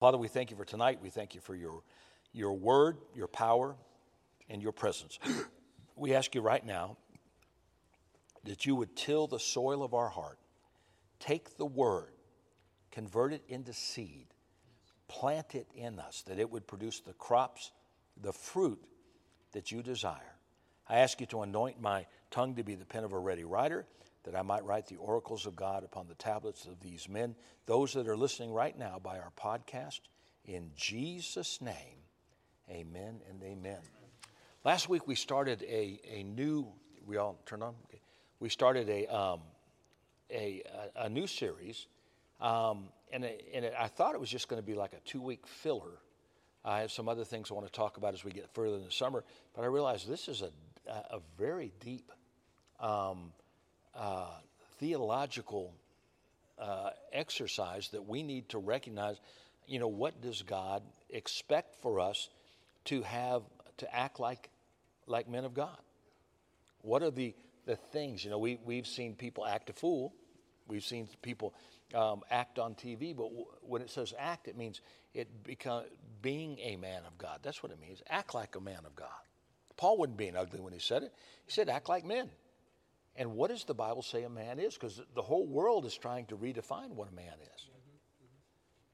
Father, we thank you for tonight. We thank you for your, your word, your power, and your presence. we ask you right now that you would till the soil of our heart, take the word, convert it into seed, plant it in us, that it would produce the crops, the fruit that you desire. I ask you to anoint my tongue to be the pen of a ready writer that I might write the oracles of God upon the tablets of these men, those that are listening right now by our podcast. In Jesus' name, amen and amen. Last week we started a, a new, we all turn on? Okay. We started a, um, a, a, new series, um, and, and I thought it was just going to be like a two week filler. I have some other things I want to talk about as we get further in the summer, but I realized this is a, a very deep um, uh, theological uh, exercise that we need to recognize. You know, what does God expect for us to have to act like like men of God? What are the the things? You know, we we've seen people act a fool. We've seen people um, act on TV, but w- when it says act, it means it become being a man of God. That's what it means. Act like a man of God. Paul wasn't being ugly when he said it. He said, act like men. And what does the Bible say a man is? Because the whole world is trying to redefine what a man is.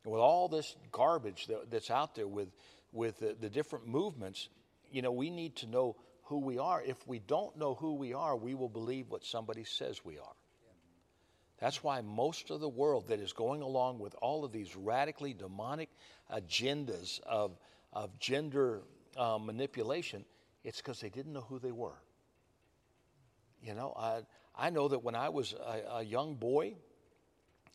And with all this garbage that, that's out there with, with the, the different movements, you know, we need to know who we are. If we don't know who we are, we will believe what somebody says we are. That's why most of the world that is going along with all of these radically demonic agendas of, of gender uh, manipulation, it's because they didn't know who they were. You know, I, I know that when I was a, a young boy,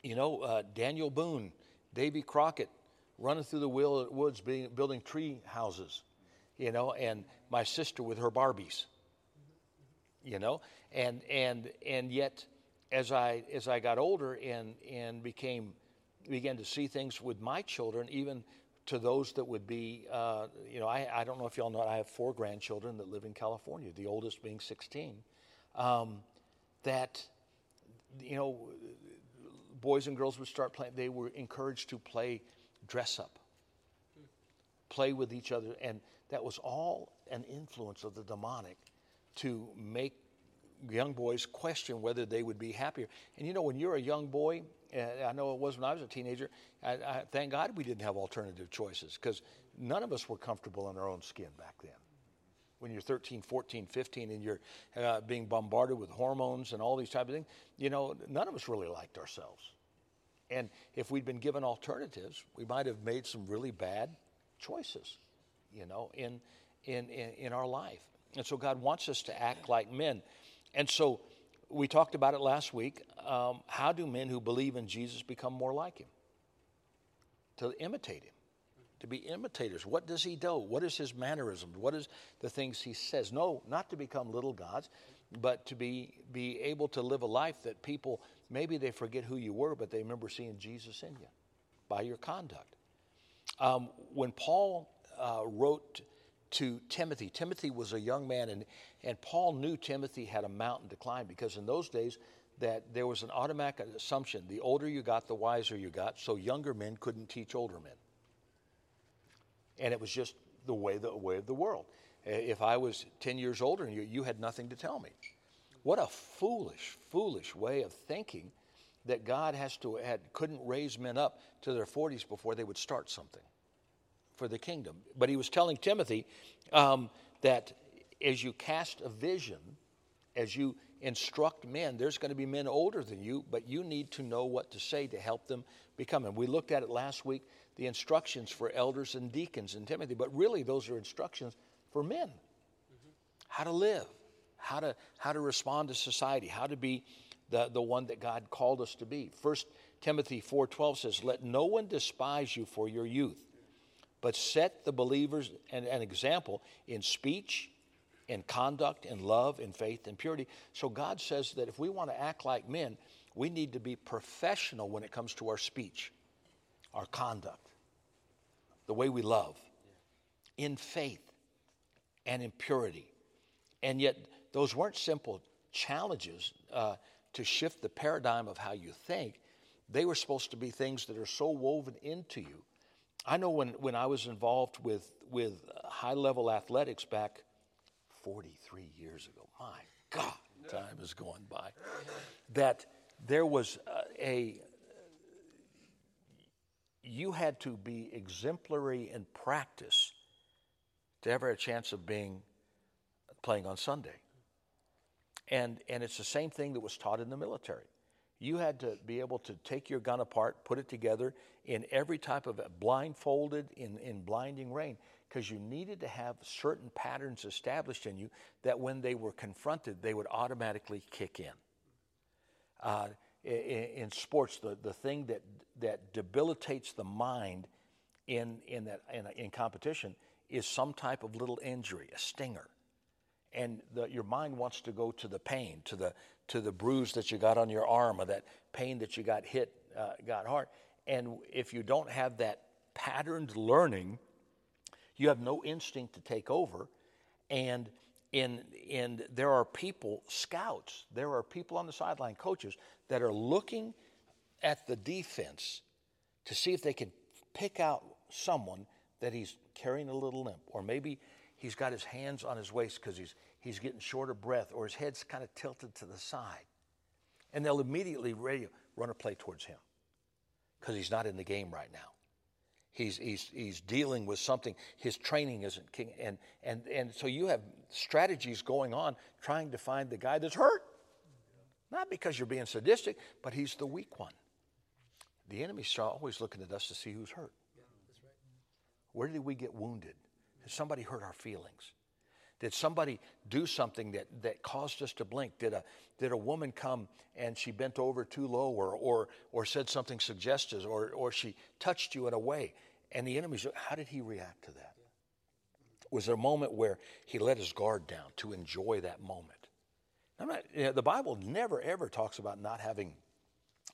you know, uh, Daniel Boone, Davy Crockett, running through the woods being, building tree houses, you know, and my sister with her Barbies, you know, and and and yet, as I as I got older and and became began to see things with my children, even to those that would be, uh, you know, I, I don't know if y'all know, I have four grandchildren that live in California, the oldest being 16 um, that, you know, boys and girls would start playing, they were encouraged to play dress up, play with each other. And that was all an influence of the demonic to make young boys question whether they would be happier. And you know, when you're a young boy, I know it was when I was a teenager, I, I, thank God we didn't have alternative choices because none of us were comfortable in our own skin back then when you're 13, 14, 15, and you're uh, being bombarded with hormones and all these type of things, you know, none of us really liked ourselves. And if we'd been given alternatives, we might have made some really bad choices, you know, in, in, in, in our life. And so God wants us to act like men. And so we talked about it last week. Um, how do men who believe in Jesus become more like him? To imitate him to be imitators. What does he do? What is his mannerisms? What is the things he says? No, not to become little gods, but to be, be able to live a life that people, maybe they forget who you were, but they remember seeing Jesus in you by your conduct. Um, when Paul uh, wrote to Timothy, Timothy was a young man, and, and Paul knew Timothy had a mountain to climb because in those days, that there was an automatic assumption the older you got, the wiser you got, so younger men couldn't teach older men and it was just the way the way of the world. If I was 10 years older and you, you had nothing to tell me. What a foolish, foolish way of thinking that God has to had couldn't raise men up to their 40s before they would start something for the kingdom. But he was telling Timothy um, that as you cast a vision, as you instruct men, there's going to be men older than you, but you need to know what to say to help them become. And we looked at it last week the instructions for elders and deacons in Timothy, but really those are instructions for men mm-hmm. how to live, how to, how to respond to society, how to be the, the one that God called us to be. First Timothy 4.12 says, Let no one despise you for your youth, but set the believers an, an example in speech, in conduct, in love, in faith, in purity. So God says that if we want to act like men, we need to be professional when it comes to our speech our conduct, the way we love, in faith and in purity. And yet, those weren't simple challenges uh, to shift the paradigm of how you think. They were supposed to be things that are so woven into you I know when, when I was involved with, with high level athletics back 43 years ago, my God, time is going by, that there was a, you had to be exemplary in practice to ever have a chance of being playing on Sunday. And, and it's the same thing that was taught in the military. You had to be able to take your gun apart, put it together in every type of blindfolded, in, in blinding rain, because you needed to have certain patterns established in you that when they were confronted, they would automatically kick in. Uh, in, in, sports, the, the thing that, that debilitates the mind in, in, that, in, in competition is some type of little injury, a stinger. And the, your mind wants to go to the pain, to the, to the bruise that you got on your arm, or that pain that you got hit, uh, got hard. And if you don't have that patterned learning, you have no instinct to take over. And in, in, there are people, scouts, there are people on the sideline, coaches, that are looking at the defense to see if they can pick out someone that he's carrying a little limp, or maybe he's got his hands on his waist because he's, he's getting short of breath, or his head's kind of tilted to the side. And they'll immediately radio, run a play towards him because he's not in the game right now. He's, he's, he's dealing with something. His training isn't king. And, and, and so you have strategies going on trying to find the guy that's hurt. Not because you're being sadistic, but he's the weak one. The enemy's always looking at us to see who's hurt. Where did we get wounded? Did somebody hurt our feelings? Did somebody do something that, that caused us to blink? Did a, did a woman come and she bent over too low or, or, or said something suggestive or, or she touched you in a way? And the enemy, how did he react to that? Was there a moment where he let his guard down to enjoy that moment? Not, you know, the Bible never, ever talks about not having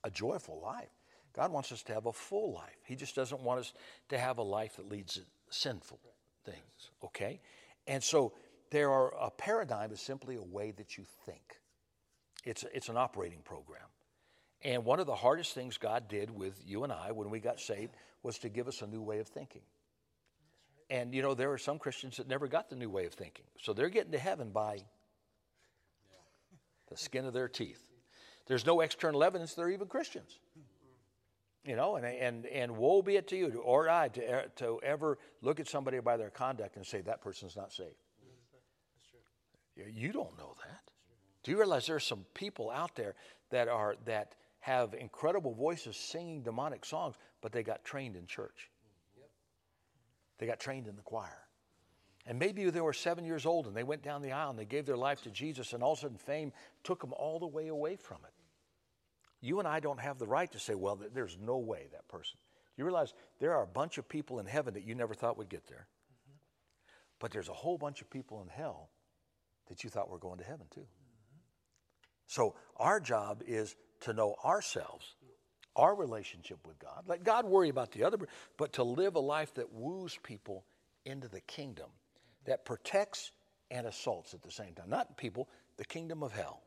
a joyful life. God wants us to have a full life. He just doesn't want us to have a life that leads to sinful things, okay? And so there are a paradigm is simply a way that you think. It's, it's an operating program. And one of the hardest things God did with you and I when we got saved was to give us a new way of thinking. And you know, there are some Christians that never got the new way of thinking. So they're getting to heaven by the skin of their teeth. There's no external evidence they're even Christians. You know, and, and, and woe be it to you or I to, er, to ever look at somebody by their conduct and say that person's not saved. You don't know that. Do you realize there are some people out there that are that have incredible voices singing demonic songs, but they got trained in church. They got trained in the choir. And maybe they were seven years old and they went down the aisle and they gave their life to Jesus, and all of a sudden fame took them all the way away from it. You and I don't have the right to say, well, there's no way that person. You realize there are a bunch of people in heaven that you never thought would get there. But there's a whole bunch of people in hell that you thought were going to heaven too. So our job is to know ourselves, our relationship with God. Let God worry about the other, but to live a life that woos people into the kingdom, that protects and assaults at the same time. Not people, the kingdom of hell.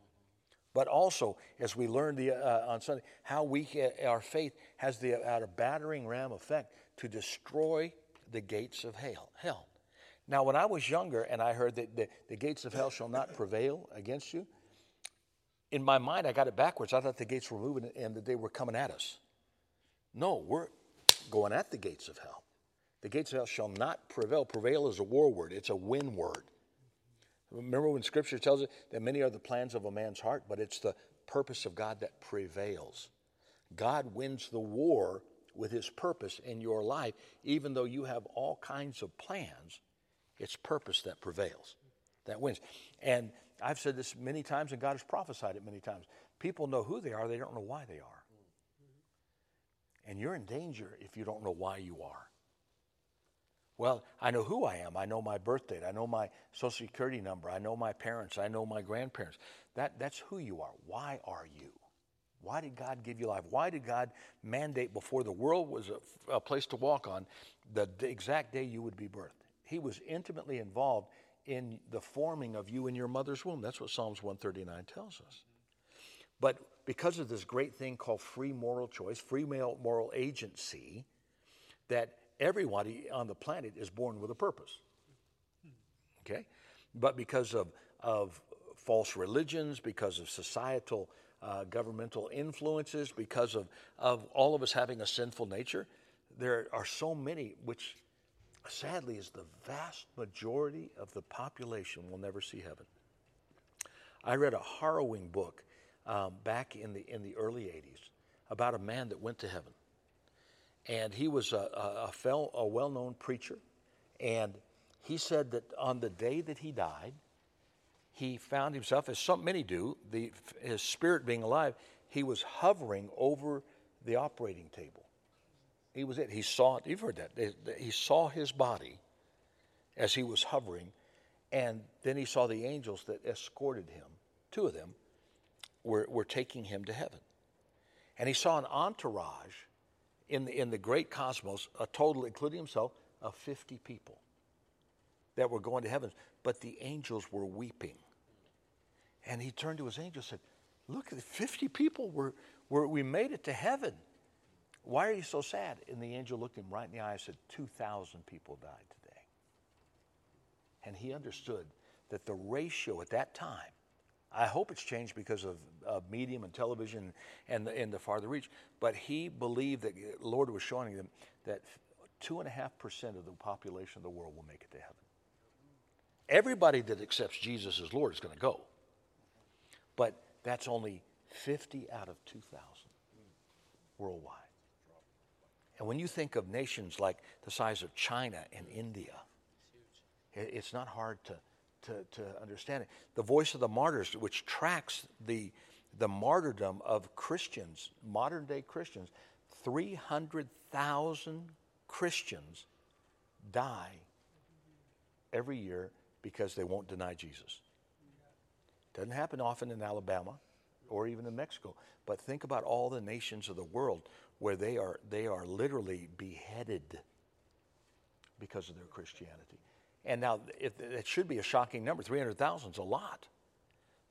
But also, as we learned the, uh, on Sunday, how we our faith has the uh, a battering ram effect to destroy the gates of hell. Hell. Now, when I was younger and I heard that the, the gates of hell shall not prevail against you, in my mind, I got it backwards. I thought the gates were moving and that they were coming at us. No, we're going at the gates of hell. The gates of hell shall not prevail. Prevail is a war word, it's a win word. Remember when Scripture tells us that many are the plans of a man's heart, but it's the purpose of God that prevails. God wins the war with his purpose in your life, even though you have all kinds of plans it's purpose that prevails, that wins. And I've said this many times, and God has prophesied it many times. People know who they are, they don't know why they are. And you're in danger if you don't know why you are. Well, I know who I am. I know my birth date. I know my social security number. I know my parents. I know my grandparents. That, that's who you are. Why are you? Why did God give you life? Why did God mandate before the world was a, a place to walk on the exact day you would be birthed? He was intimately involved in the forming of you in your mother's womb. That's what Psalms 139 tells us. But because of this great thing called free moral choice, free moral agency, that everybody on the planet is born with a purpose. Okay? But because of, of false religions, because of societal, uh, governmental influences, because of, of all of us having a sinful nature, there are so many, which sadly is the vast majority of the population will never see heaven. I read a harrowing book um, back in the, in the early 80s about a man that went to heaven. And he was a, a, a, fel, a well known preacher. And he said that on the day that he died, he found himself, as so many do, the, his spirit being alive, he was hovering over the operating table. He was it. He saw it. You've heard that. He saw his body as he was hovering, and then he saw the angels that escorted him. Two of them were, were taking him to heaven. And he saw an entourage in the, in the great cosmos, a total, including himself, of 50 people that were going to heaven. But the angels were weeping. And he turned to his angel and said, Look, 50 people were, were we made it to heaven. Why are you so sad? And the angel looked him right in the eye and said, 2,000 people died today. And he understood that the ratio at that time, I hope it's changed because of, of medium and television and the, and the farther reach, but he believed that the Lord was showing him that 2.5% of the population of the world will make it to heaven. Everybody that accepts Jesus as Lord is going to go. But that's only 50 out of 2,000 worldwide. And when you think of nations like the size of China and India, it's not hard to, to, to understand it. The Voice of the Martyrs, which tracks the, the martyrdom of Christians, modern day Christians, 300,000 Christians die every year because they won't deny Jesus. Doesn't happen often in Alabama or even in Mexico, but think about all the nations of the world where they are, they are literally beheaded because of their Christianity. And now it, it should be a shocking number 300,000 is a lot.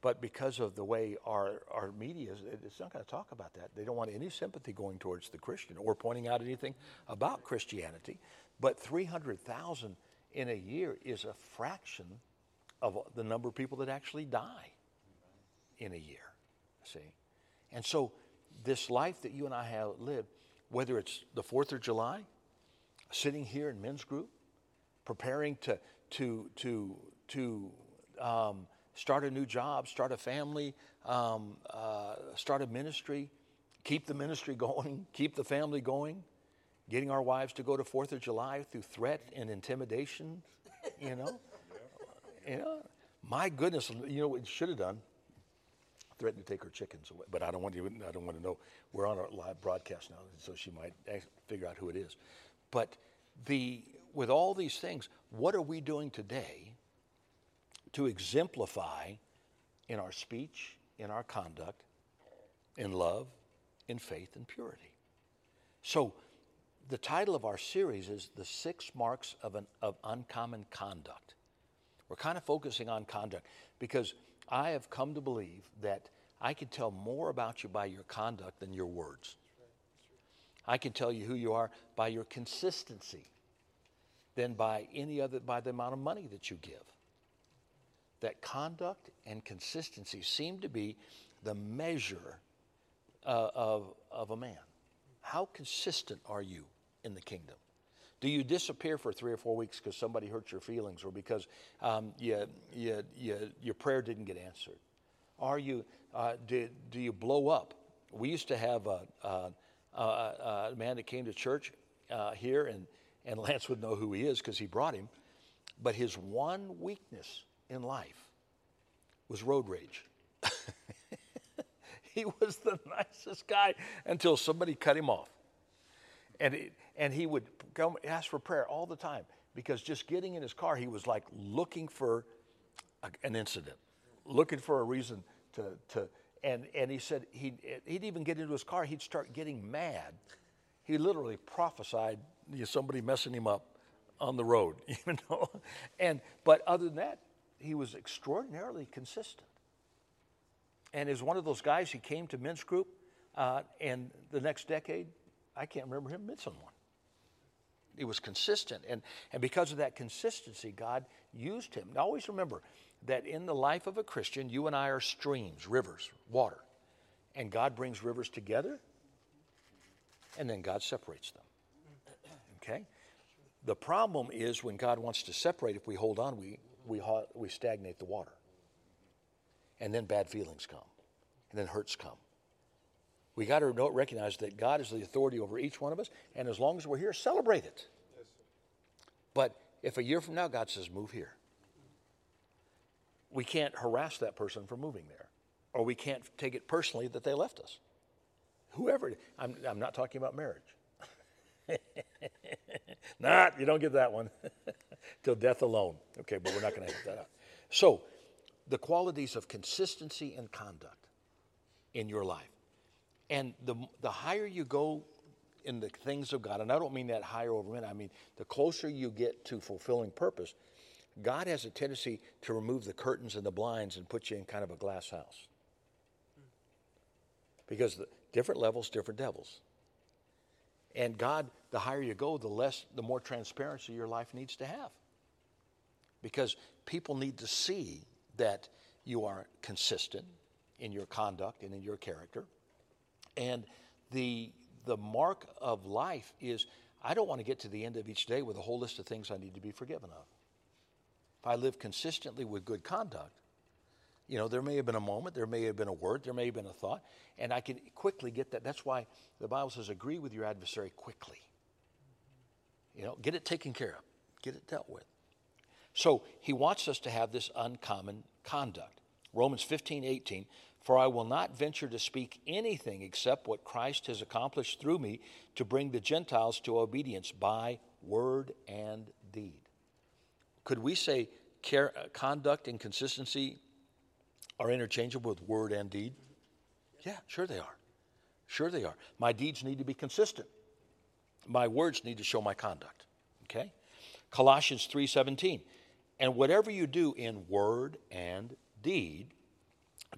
But because of the way our, our media is, it's not going to talk about that. They don't want any sympathy going towards the Christian or pointing out anything about Christianity. But 300,000 in a year is a fraction of the number of people that actually die in a year. See? And so this life that you and I have lived, whether it's the 4th of July, sitting here in men's group, preparing to, to, to, to um, start a new job, start a family, um, uh, start a ministry, keep the ministry going, keep the family going, getting our wives to go to 4th of July through threat and intimidation, you know? yeah. You know, my goodness, you know what should have done? threatened to take her chickens away. But I don't want you. I don't want to know. We're on a live broadcast now, so she might figure out who it is. But the with all these things, what are we doing today to exemplify in our speech, in our conduct, in love, in faith, and purity? So, the title of our series is "The Six Marks of an of Uncommon Conduct." We're kind of focusing on conduct because I have come to believe that I can tell more about you by your conduct than your words. I can tell you who you are by your consistency than by any other by the amount of money that you give. That conduct and consistency seem to be the measure uh, of, of a man. How consistent are you in the kingdom? Do you disappear for three or four weeks because somebody hurt your feelings or because um, you, you, you, your prayer didn't get answered? Are you, uh, do, do you blow up? We used to have a, a, a, a man that came to church uh, here, and, and Lance would know who he is because he brought him. But his one weakness in life was road rage. he was the nicest guy until somebody cut him off. And, it, and he would come ask for prayer all the time because just getting in his car, he was like looking for a, an incident, looking for a reason to, to and, and he said he'd, he'd even get into his car, he'd start getting mad. He literally prophesied you know, somebody messing him up on the road, you know. And but other than that, he was extraordinarily consistent. And as one of those guys, he came to men's group, uh, and the next decade, I can't remember him missing one. He was consistent. And, and because of that consistency, God used him. Now, always remember that in the life of a Christian, you and I are streams, rivers, water. And God brings rivers together, and then God separates them. Okay? The problem is when God wants to separate, if we hold on, we, we, we stagnate the water. And then bad feelings come, and then hurts come. We got to recognize that God is the authority over each one of us, and as long as we're here, celebrate it. But if a year from now God says, move here, we can't harass that person for moving there, or we can't take it personally that they left us. Whoever, I'm, I'm not talking about marriage. not, you don't get that one. Till death alone. Okay, but we're not going to have that up. So, the qualities of consistency and conduct in your life. And the, the higher you go in the things of God, and I don't mean that higher over men, I mean the closer you get to fulfilling purpose, God has a tendency to remove the curtains and the blinds and put you in kind of a glass house. Because different levels, different devils. And God, the higher you go, the less, the more transparency your life needs to have. Because people need to see that you are consistent in your conduct and in your character. And the, the mark of life is I don't want to get to the end of each day with a whole list of things I need to be forgiven of. If I live consistently with good conduct, you know, there may have been a moment, there may have been a word, there may have been a thought, and I can quickly get that. That's why the Bible says, agree with your adversary quickly. You know, get it taken care of, get it dealt with. So he wants us to have this uncommon conduct. Romans 15, 18. For I will not venture to speak anything except what Christ has accomplished through me to bring the Gentiles to obedience by word and deed. Could we say care, uh, conduct and consistency are interchangeable with word and deed? Yeah, sure they are. Sure they are. My deeds need to be consistent. My words need to show my conduct. Okay? Colossians 3:17. And whatever you do in word and deed,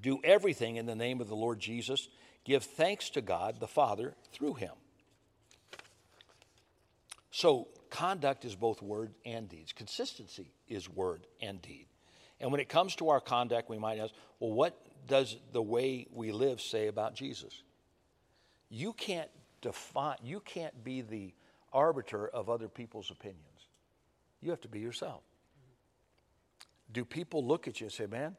do everything in the name of the Lord Jesus. Give thanks to God the Father through him. So, conduct is both word and deeds. Consistency is word and deed. And when it comes to our conduct, we might ask, well, what does the way we live say about Jesus? You can't define, you can't be the arbiter of other people's opinions. You have to be yourself. Do people look at you and say, man,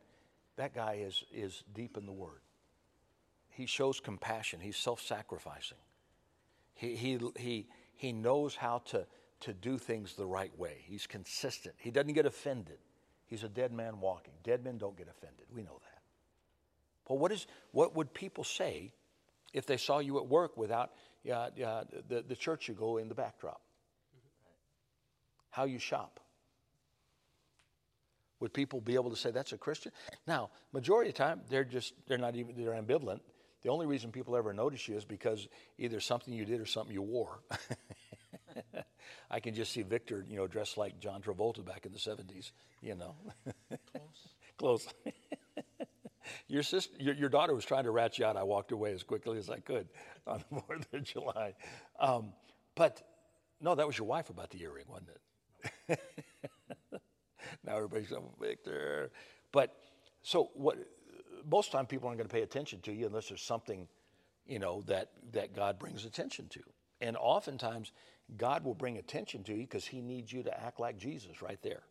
that guy is, is deep in the Word. He shows compassion, he's self sacrificing. He, he, he, he knows how to, to do things the right way. He's consistent. He doesn't get offended. He's a dead man walking. Dead men don't get offended. We know that. But what, is, what would people say if they saw you at work without uh, uh, the, the church you go in the backdrop? How you shop? Would people be able to say that's a Christian? Now, majority of the time, they're just, they're not even, they're ambivalent. The only reason people ever notice you is because either something you did or something you wore. I can just see Victor, you know, dressed like John Travolta back in the 70s, you know. Close. Close. your, sister, your, your, daughter was trying to rat you out. I walked away as quickly as I could on the 4th of July. Um, but no, that was your wife about the earring, wasn't it? now everybody's saying, Victor. But so what? Most time people aren't going to pay attention to you unless there's something, you know, that that God brings attention to. And oftentimes, God will bring attention to you because He needs you to act like Jesus right there.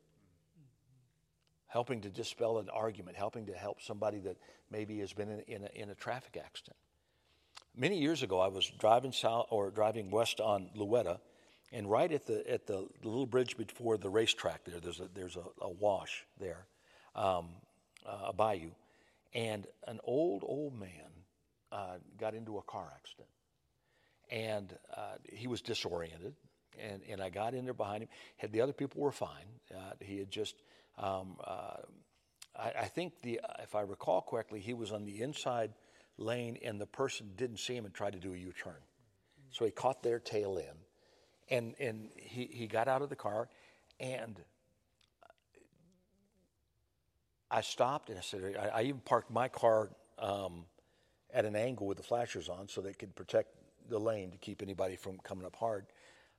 Helping to dispel an argument, helping to help somebody that maybe has been in, in, a, in a traffic accident. Many years ago, I was driving south or driving west on Louetta, and right at the at the little bridge before the racetrack, there, there's a there's a, a wash there, um, uh, a bayou, and an old old man uh, got into a car accident, and uh, he was disoriented, and and I got in there behind him. Had the other people were fine. Uh, he had just. Um, uh, I, I think the if I recall correctly, he was on the inside lane, and the person didn't see him and tried to do a U-turn, so he caught their tail end and, and he, he got out of the car, and I stopped and I said, I, I even parked my car um, at an angle with the flashers on so they could protect the lane to keep anybody from coming up hard.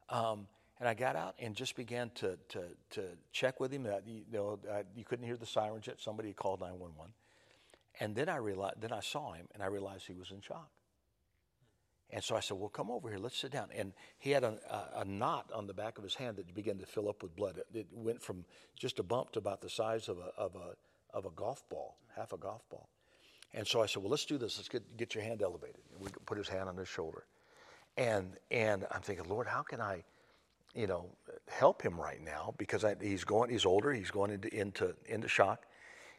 Um, And I got out and just began to, to, to check with him. That, you know, uh, you couldn't hear the sirens yet. Somebody had called 911. And then I realized, then I saw him and I realized he was in shock. And so I said, Well, come over here, let's sit down. And he had a, a, a, knot on the back of his hand that began to fill up with blood. It, it, went from just a bump to about the size of a, of, a, of a golf ball, half a golf ball. And so I said, Well, let's do this. Let's get, get your hand elevated. And we put his hand on his shoulder. And, and I'm thinking, Lord, how can I, you know, help him right now? Because I, he's going, he's older, he's going into, into, into shock.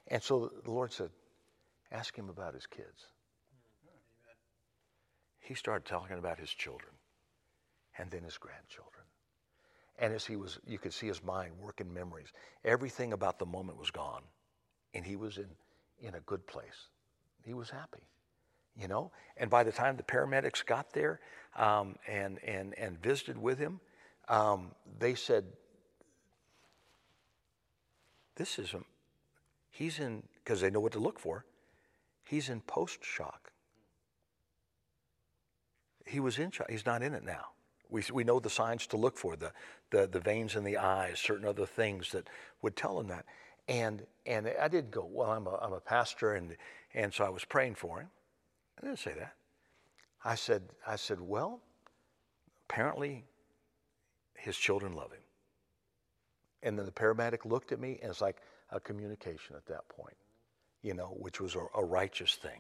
And so the Lord said, Ask him about his kids he started talking about his children and then his grandchildren. And as he was, you could see his mind working memories. Everything about the moment was gone. And he was in, in a good place. He was happy, you know? And by the time the paramedics got there um, and, and, and visited with him, um, they said, This is, a, he's in, because they know what to look for, he's in post shock. He was in shock. He's not in it now. We, we know the signs to look for, the, the, the veins in the eyes, certain other things that would tell him that. And, and I did go, well, I'm a, I'm a pastor, and, and so I was praying for him. I didn't say that. I said, I said, well, apparently his children love him. And then the paramedic looked at me, and it's like a communication at that point, you know, which was a, a righteous thing,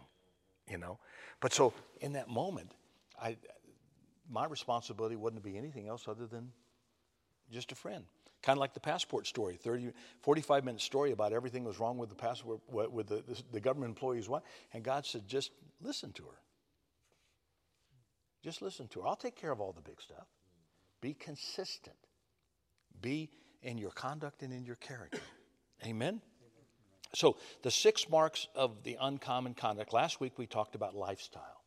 you know. But so in that moment, I, my responsibility wasn't to be anything else other than just a friend. Kind of like the passport story, 30, 45 minute story about everything was wrong with the passport, with the, the, the government employees. And God said, just listen to her. Just listen to her. I'll take care of all the big stuff. Be consistent. Be in your conduct and in your character. Amen? So, the six marks of the uncommon conduct. Last week we talked about lifestyle.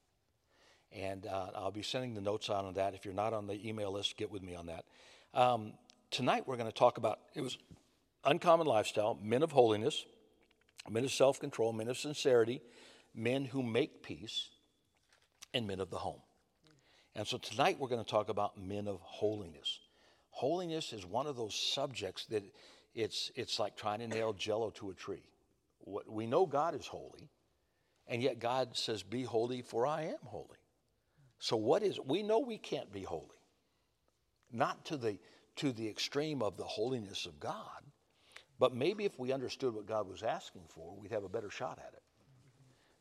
And uh, I'll be sending the notes out on that. If you're not on the email list, get with me on that. Um, tonight we're going to talk about it was uncommon lifestyle, men of holiness, men of self control, men of sincerity, men who make peace, and men of the home. And so tonight we're going to talk about men of holiness. Holiness is one of those subjects that it's, it's like trying to nail jello to a tree. What, we know God is holy, and yet God says, Be holy, for I am holy. So what is we know we can't be holy. Not to the to the extreme of the holiness of God, but maybe if we understood what God was asking for, we'd have a better shot at it.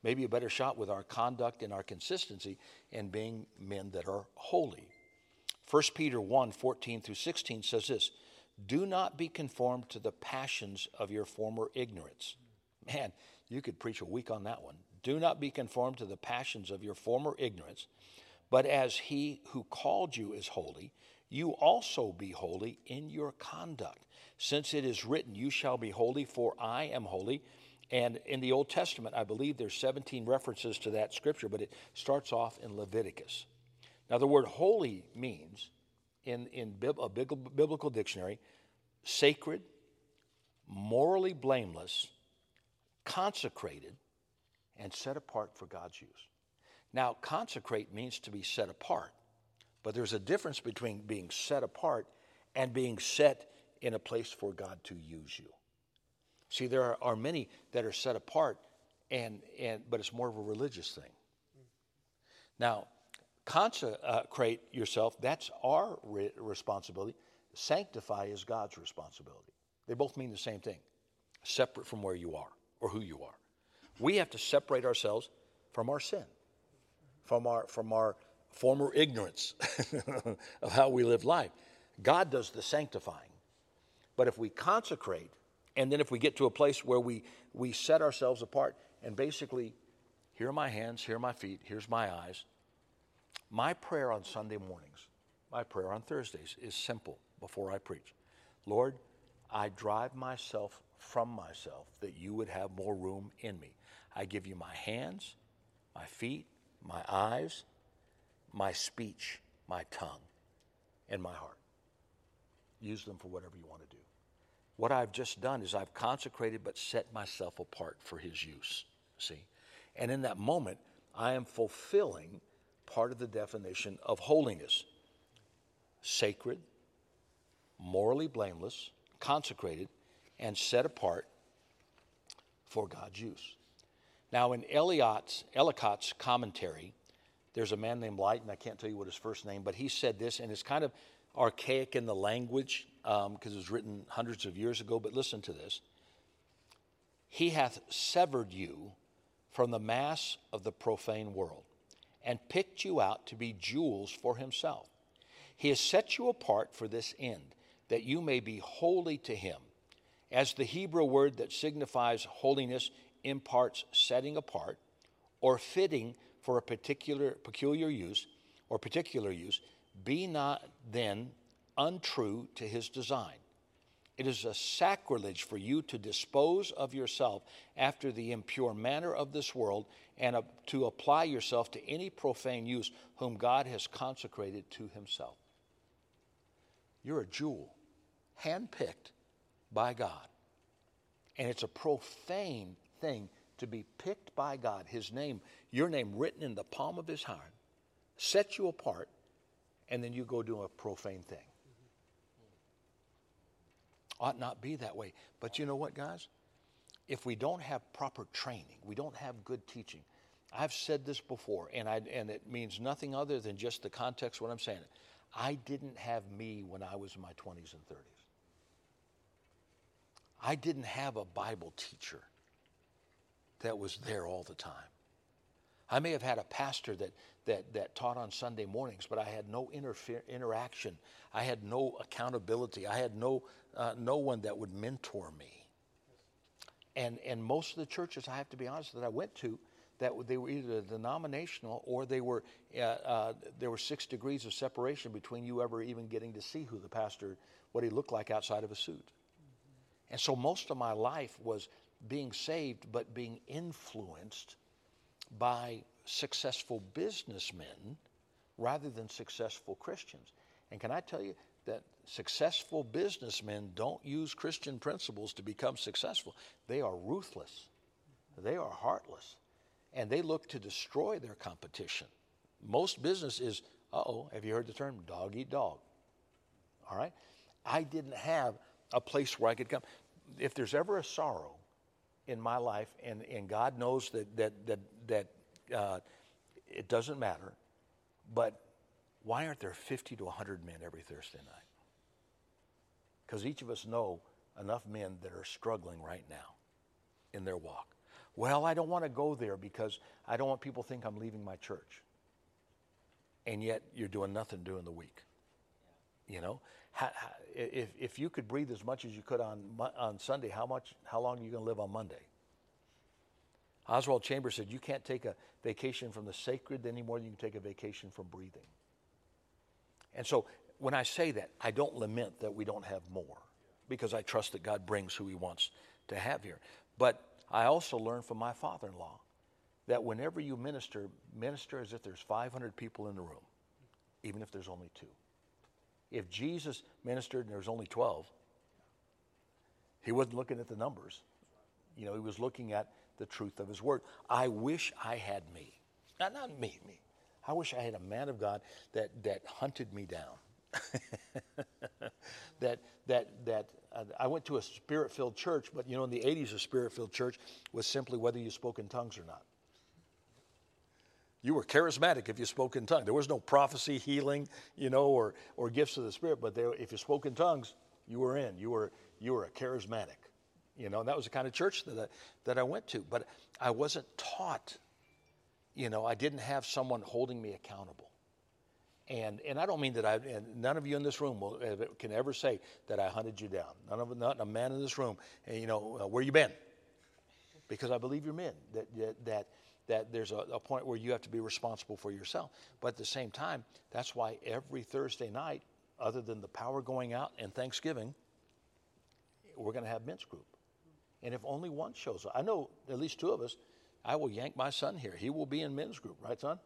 Maybe a better shot with our conduct and our consistency in being men that are holy. 1 Peter 1 14 through 16 says this Do not be conformed to the passions of your former ignorance. Man, you could preach a week on that one. Do not be conformed to the passions of your former ignorance but as he who called you is holy, you also be holy in your conduct. Since it is written, You shall be holy, for I am holy. And in the Old Testament, I believe there's 17 references to that scripture, but it starts off in Leviticus. Now, the word holy means, in, in a biblical dictionary, sacred, morally blameless, consecrated, and set apart for God's use. Now, consecrate means to be set apart, but there's a difference between being set apart and being set in a place for God to use you. See, there are, are many that are set apart, and, and, but it's more of a religious thing. Now, consecrate yourself, that's our re- responsibility. Sanctify is God's responsibility. They both mean the same thing separate from where you are or who you are. We have to separate ourselves from our sin from our, from our former ignorance of how we live life. God does the sanctifying. But if we consecrate, and then if we get to a place where we, we set ourselves apart and basically, here are my hands, here are my feet, here's my eyes. My prayer on Sunday mornings, my prayer on Thursdays is simple before I preach. Lord, I drive myself from myself that you would have more room in me. I give you my hands, my feet, my eyes, my speech, my tongue, and my heart. Use them for whatever you want to do. What I've just done is I've consecrated but set myself apart for His use. See? And in that moment, I am fulfilling part of the definition of holiness sacred, morally blameless, consecrated, and set apart for God's use. Now, in Eliot's, Ellicott's commentary, there's a man named Leighton. I can't tell you what his first name, but he said this, and it's kind of archaic in the language because um, it was written hundreds of years ago. But listen to this He hath severed you from the mass of the profane world and picked you out to be jewels for himself. He has set you apart for this end, that you may be holy to him. As the Hebrew word that signifies holiness imparts setting apart or fitting for a particular peculiar use or particular use, be not then untrue to his design. It is a sacrilege for you to dispose of yourself after the impure manner of this world and to apply yourself to any profane use whom God has consecrated to himself. You're a jewel, handpicked by God. And it's a profane thing to be picked by God, His name, your name written in the palm of His hand, set you apart, and then you go do a profane thing. Ought not be that way. But you know what, guys? If we don't have proper training, we don't have good teaching. I've said this before, and, I, and it means nothing other than just the context what I'm saying. I didn't have me when I was in my 20s and 30s. I didn't have a Bible teacher that was there all the time. I may have had a pastor that, that, that taught on Sunday mornings, but I had no interaction. I had no accountability. I had no, uh, no one that would mentor me. And, and most of the churches, I have to be honest, that I went to, that they were either denominational or they were, uh, uh, there were six degrees of separation between you ever even getting to see who the pastor, what he looked like outside of a suit. And so most of my life was being saved, but being influenced by successful businessmen rather than successful Christians. And can I tell you that successful businessmen don't use Christian principles to become successful? They are ruthless, they are heartless, and they look to destroy their competition. Most business is, uh oh, have you heard the term dog eat dog? All right? I didn't have a place where I could come. If there's ever a sorrow in my life, and, and God knows that, that, that, that uh, it doesn't matter, but why aren't there 50 to 100 men every Thursday night? Because each of us know enough men that are struggling right now in their walk. Well, I don't want to go there because I don't want people to think I'm leaving my church. And yet you're doing nothing during the week. You know, how, how, if, if you could breathe as much as you could on, on Sunday, how, much, how long are you going to live on Monday? Oswald Chambers said, You can't take a vacation from the sacred any more than you can take a vacation from breathing. And so when I say that, I don't lament that we don't have more because I trust that God brings who He wants to have here. But I also learned from my father in law that whenever you minister, minister as if there's 500 people in the room, even if there's only two. If Jesus ministered and there was only 12, he wasn't looking at the numbers. You know, he was looking at the truth of his word. I wish I had me. Not, not me, me. I wish I had a man of God that, that hunted me down. that that that uh, I went to a spirit-filled church, but you know, in the '80s, a spirit-filled church was simply whether you spoke in tongues or not. You were charismatic if you spoke in tongues. There was no prophecy, healing, you know, or or gifts of the Spirit. But there, if you spoke in tongues, you were in. You were you were a charismatic. You know, that was the kind of church that I, that I went to. But I wasn't taught, you know, I didn't have someone holding me accountable. And, and I don't mean that I, and none of you in this room will, can ever say that I hunted you down. None of, not a man in this room, and, you know, uh, where you been? Because I believe you're men, that, that, that, that there's a, a point where you have to be responsible for yourself. But at the same time, that's why every Thursday night, other than the power going out and Thanksgiving, we're going to have men's group. And if only one shows up, I know at least two of us, I will yank my son here. He will be in men's group, right, son?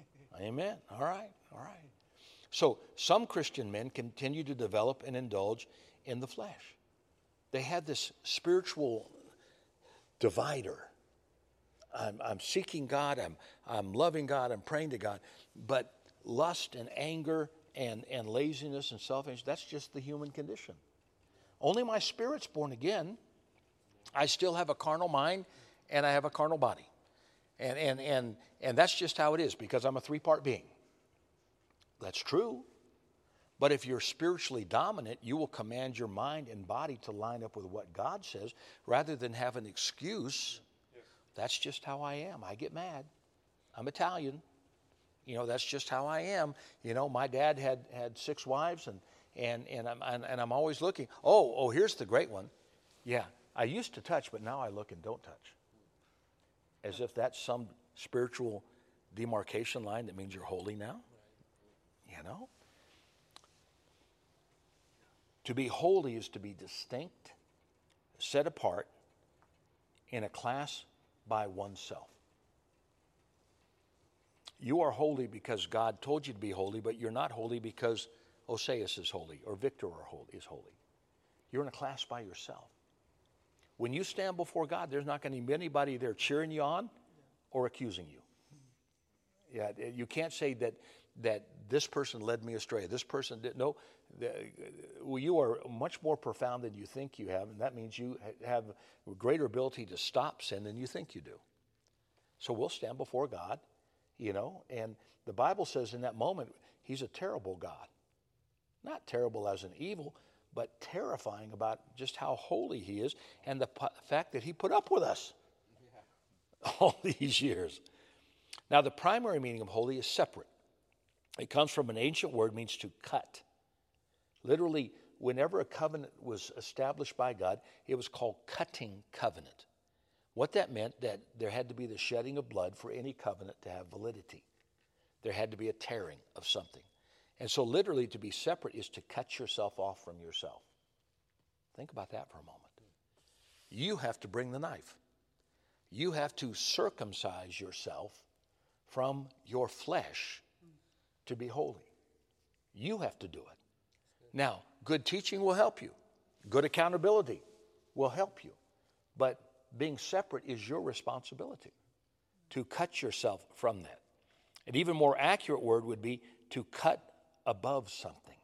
Mm-hmm. Amen. All right, all right. So some Christian men continue to develop and indulge in the flesh. They have this spiritual divider. I'm, I'm seeking God, I'm, I'm loving God, I'm praying to God, but lust and anger and, and laziness and selfishness, that's just the human condition. Only my spirit's born again. I still have a carnal mind and I have a carnal body. And, and, and, and that's just how it is because I'm a three part being. That's true. But if you're spiritually dominant, you will command your mind and body to line up with what God says rather than have an excuse. That's just how I am. I get mad. I'm Italian. You know, that's just how I am. You know, my dad had, had six wives, and, and, and, I'm, and, and I'm always looking. Oh, oh, here's the great one. Yeah, I used to touch, but now I look and don't touch. As if that's some spiritual demarcation line that means you're holy now. You know? To be holy is to be distinct, set apart, in a class by oneself. You are holy because God told you to be holy, but you're not holy because Oseas is holy or Victor is holy. You're in a class by yourself. When you stand before God, there's not going to be anybody there cheering you on or accusing you. Yeah, eh, you can't say that that this person led me astray. This person did no. Well, you are much more profound than you think you have, and that means you have greater ability to stop sin than you think you do. So we'll stand before God, you know, and the Bible says in that moment, He's a terrible God. Not terrible as an evil, but terrifying about just how holy He is and the fact that He put up with us yeah. all these years. Now, the primary meaning of holy is separate. It comes from an ancient word means to cut. Literally, whenever a covenant was established by God, it was called cutting covenant. What that meant that there had to be the shedding of blood for any covenant to have validity. There had to be a tearing of something. And so literally to be separate is to cut yourself off from yourself. Think about that for a moment. You have to bring the knife. You have to circumcise yourself from your flesh to be holy. You have to do it. Now, good teaching will help you, good accountability will help you. But being separate is your responsibility to cut yourself from that. An even more accurate word would be to cut above something.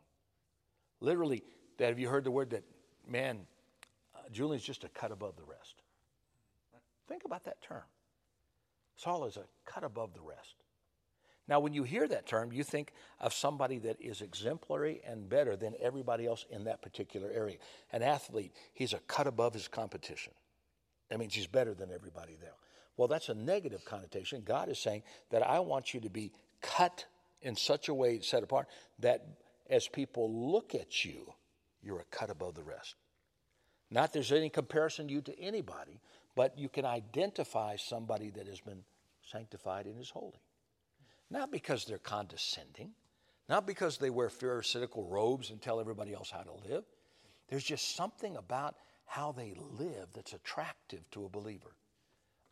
Literally, that have you heard the word that, man, uh, Julian's just a cut above the rest? Think about that term. Saul is a cut above the rest. Now, when you hear that term, you think of somebody that is exemplary and better than everybody else in that particular area. An athlete, he's a cut above his competition. That means he's better than everybody there. Well, that's a negative connotation. God is saying that I want you to be cut in such a way, set apart, that as people look at you, you're a cut above the rest. Not there's any comparison to you to anybody, but you can identify somebody that has been sanctified and is holy. Not because they're condescending, not because they wear pharisaical robes and tell everybody else how to live. There's just something about how they live that's attractive to a believer.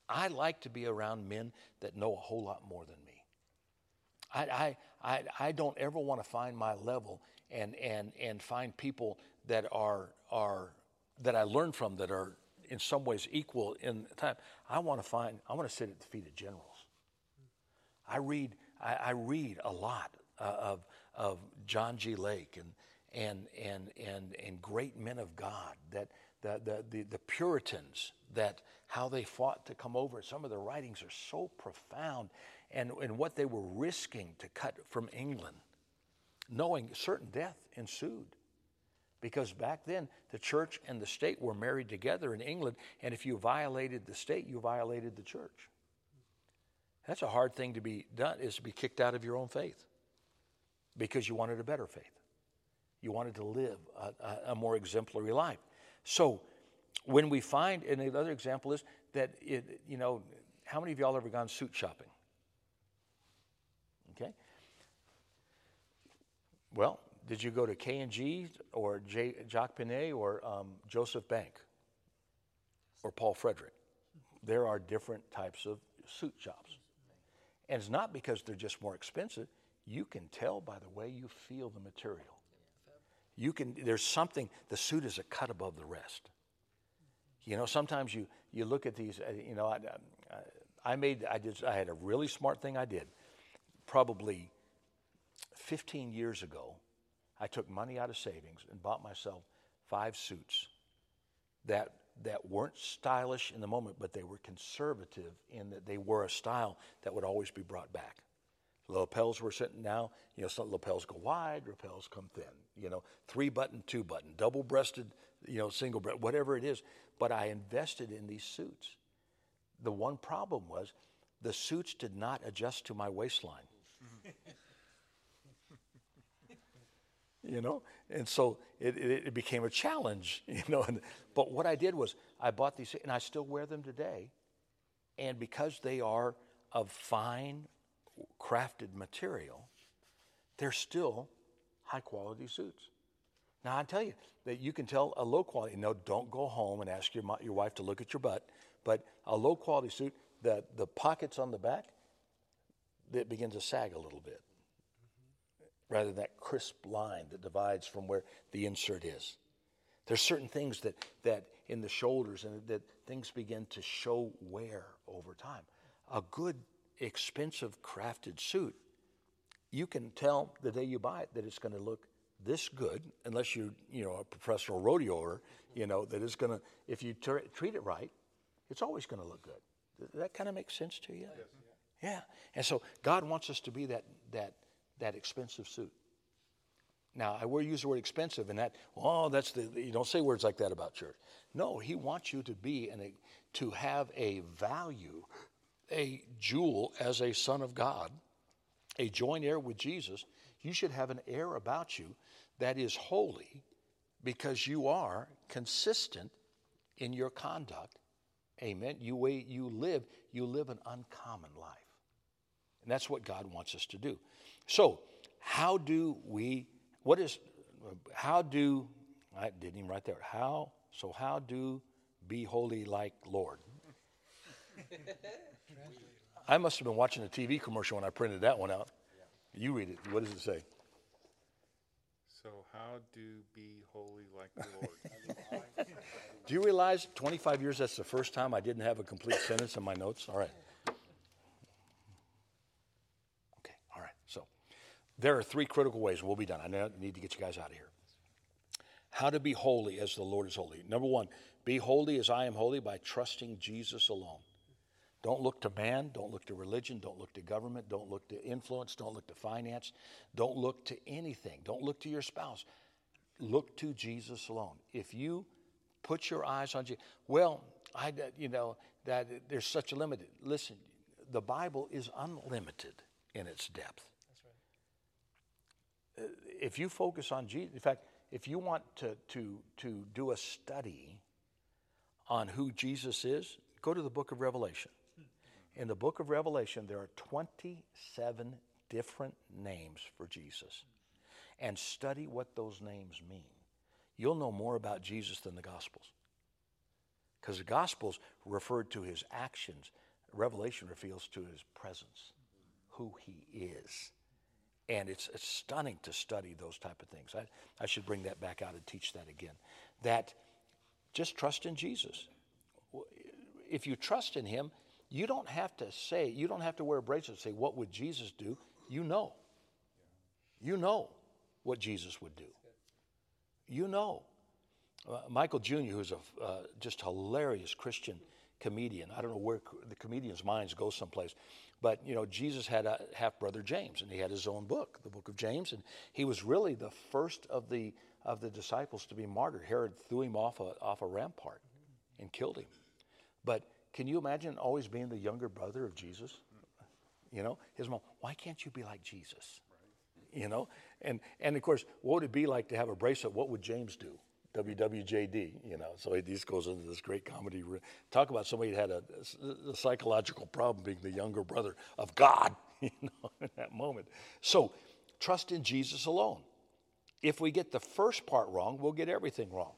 I like to be around men that know a whole lot more than me. I, I, I, don't ever want to find my level and, and, and find people that are, are that I learn from that are in some ways equal in time. I want to find, I want to sit at the feet of generals. I read I, I read a lot uh, of, of John G. Lake and, and, and, and, and great men of God, that the, the, the, the Puritans, that how they fought to come over. Some of their writings are so profound and, and what they were risking to cut from England, knowing certain death ensued. Because back then, the church and the state were married together in England, and if you violated the state, you violated the church. That's a hard thing to be done, is to be kicked out of your own faith because you wanted a better faith. You wanted to live a, a, more exemplary life. So when we find, and another example is that, it, you know, how many of y'all ever gone suit shopping? Okay. Well, did you go to K&G or J, JCPenney or um, Joseph Bank or Paul Fredrick? There are different types of suit shops. And it's not because they're just more expensive. You can tell by the way you feel the material. You can, there's something, the suit is a cut above the rest. You know, sometimes you, you look at these, uh, you know, I, I made, I, did, I had a really smart thing I did probably 15 years ago, I took money out of savings and bought myself five suits that, that weren't stylish in the moment, but they were conservative in that they were a style that would always be brought back. Lapels were sitting now, you know, some lapels go wide, lapels come thin, you know, three button, two button, double breasted, you know, single breast, whatever it is. But I invested in these suits. The one problem was the suits did not adjust to my waistline. you know, and so it, it, it, became a challenge, you know. And, but what I did was I bought these, and I still wear them today. And because they are of fine, crafted material, they're still high quality suits. Now, I tell you that you can tell a low quality, no, don't go home and ask your, your wife to look at your butt, but a low quality suit, the, the pockets on the back, it begins to sag a little bit rather than that crisp line that divides from where the insert is. There's certain things that, that in the shoulders and that things begin to show wear over time. A good, expensive crafted suit, you can tell the day you buy it that it's going to look this good, unless you're you know a professional rodeoer, you know that is going to if you ter- treat it right, it's always going to look good. Does that kind of make sense to you? Yes. Yeah. And so God wants us to be that that that expensive suit. Now, I will use the word expensive, and that, oh, that's the, you don't say words like that about church. No, he wants you to be and to have a value, a jewel as a son of God, a joint heir with Jesus. You should have an air about you that is holy because you are consistent in your conduct. Amen. You you live, you live an uncommon life. And that's what God wants us to do. So, how do we, what is, how do, I didn't even write there, how, so how do be holy like Lord? I must have been watching a TV commercial when I printed that one out. You read it. What does it say? So, how do be holy like the Lord? do you realize 25 years that's the first time I didn't have a complete sentence in my notes? All right. There are three critical ways. We'll be done. I need to get you guys out of here. How to be holy as the Lord is holy. Number one, be holy as I am holy by trusting Jesus alone. Don't look to man, don't look to religion, don't look to government, don't look to influence, don't look to finance, don't look to anything, don't look to your spouse. Look to Jesus alone. If you put your eyes on Jesus, well, I, you know, that there's such a limit. Listen, the Bible is unlimited in its depth if you focus on Jesus, in fact, if you want to, to, to do a study on who Jesus is, go to the book of Revelation. In the book of Revelation, there are 27 different names for Jesus. And study what those names mean. You'll know more about Jesus than the Gospels. Because the Gospels referred to his actions, Revelation reveals to his presence, who he is. And it's, it's stunning to study those type of things. I, I should bring that back out and teach that again. That just trust in Jesus. If you trust in him, you don't have to say, you don't have to wear a bracelet and say, what would Jesus do? You know. You know what Jesus would do. You know. Uh, Michael Jr., who's a uh, just hilarious Christian comedian. I don't know where the comedian's minds go someplace. But, you know, Jesus had a half brother James, and he had his own book, the book of James, and he was really the first of the, of the disciples to be martyred. Herod threw him off a, off a rampart and killed him. But can you imagine always being the younger brother of Jesus? You know, his mom, why can't you be like Jesus? You know, and, and of course, what would it be like to have a bracelet? What would James do? WWJD, you know. So just goes into this great comedy. Talk about somebody that had a, a, psychological problem being the younger brother of God, you know, in that moment. So trust in Jesus alone. If we get the first part wrong, we'll get everything wrong.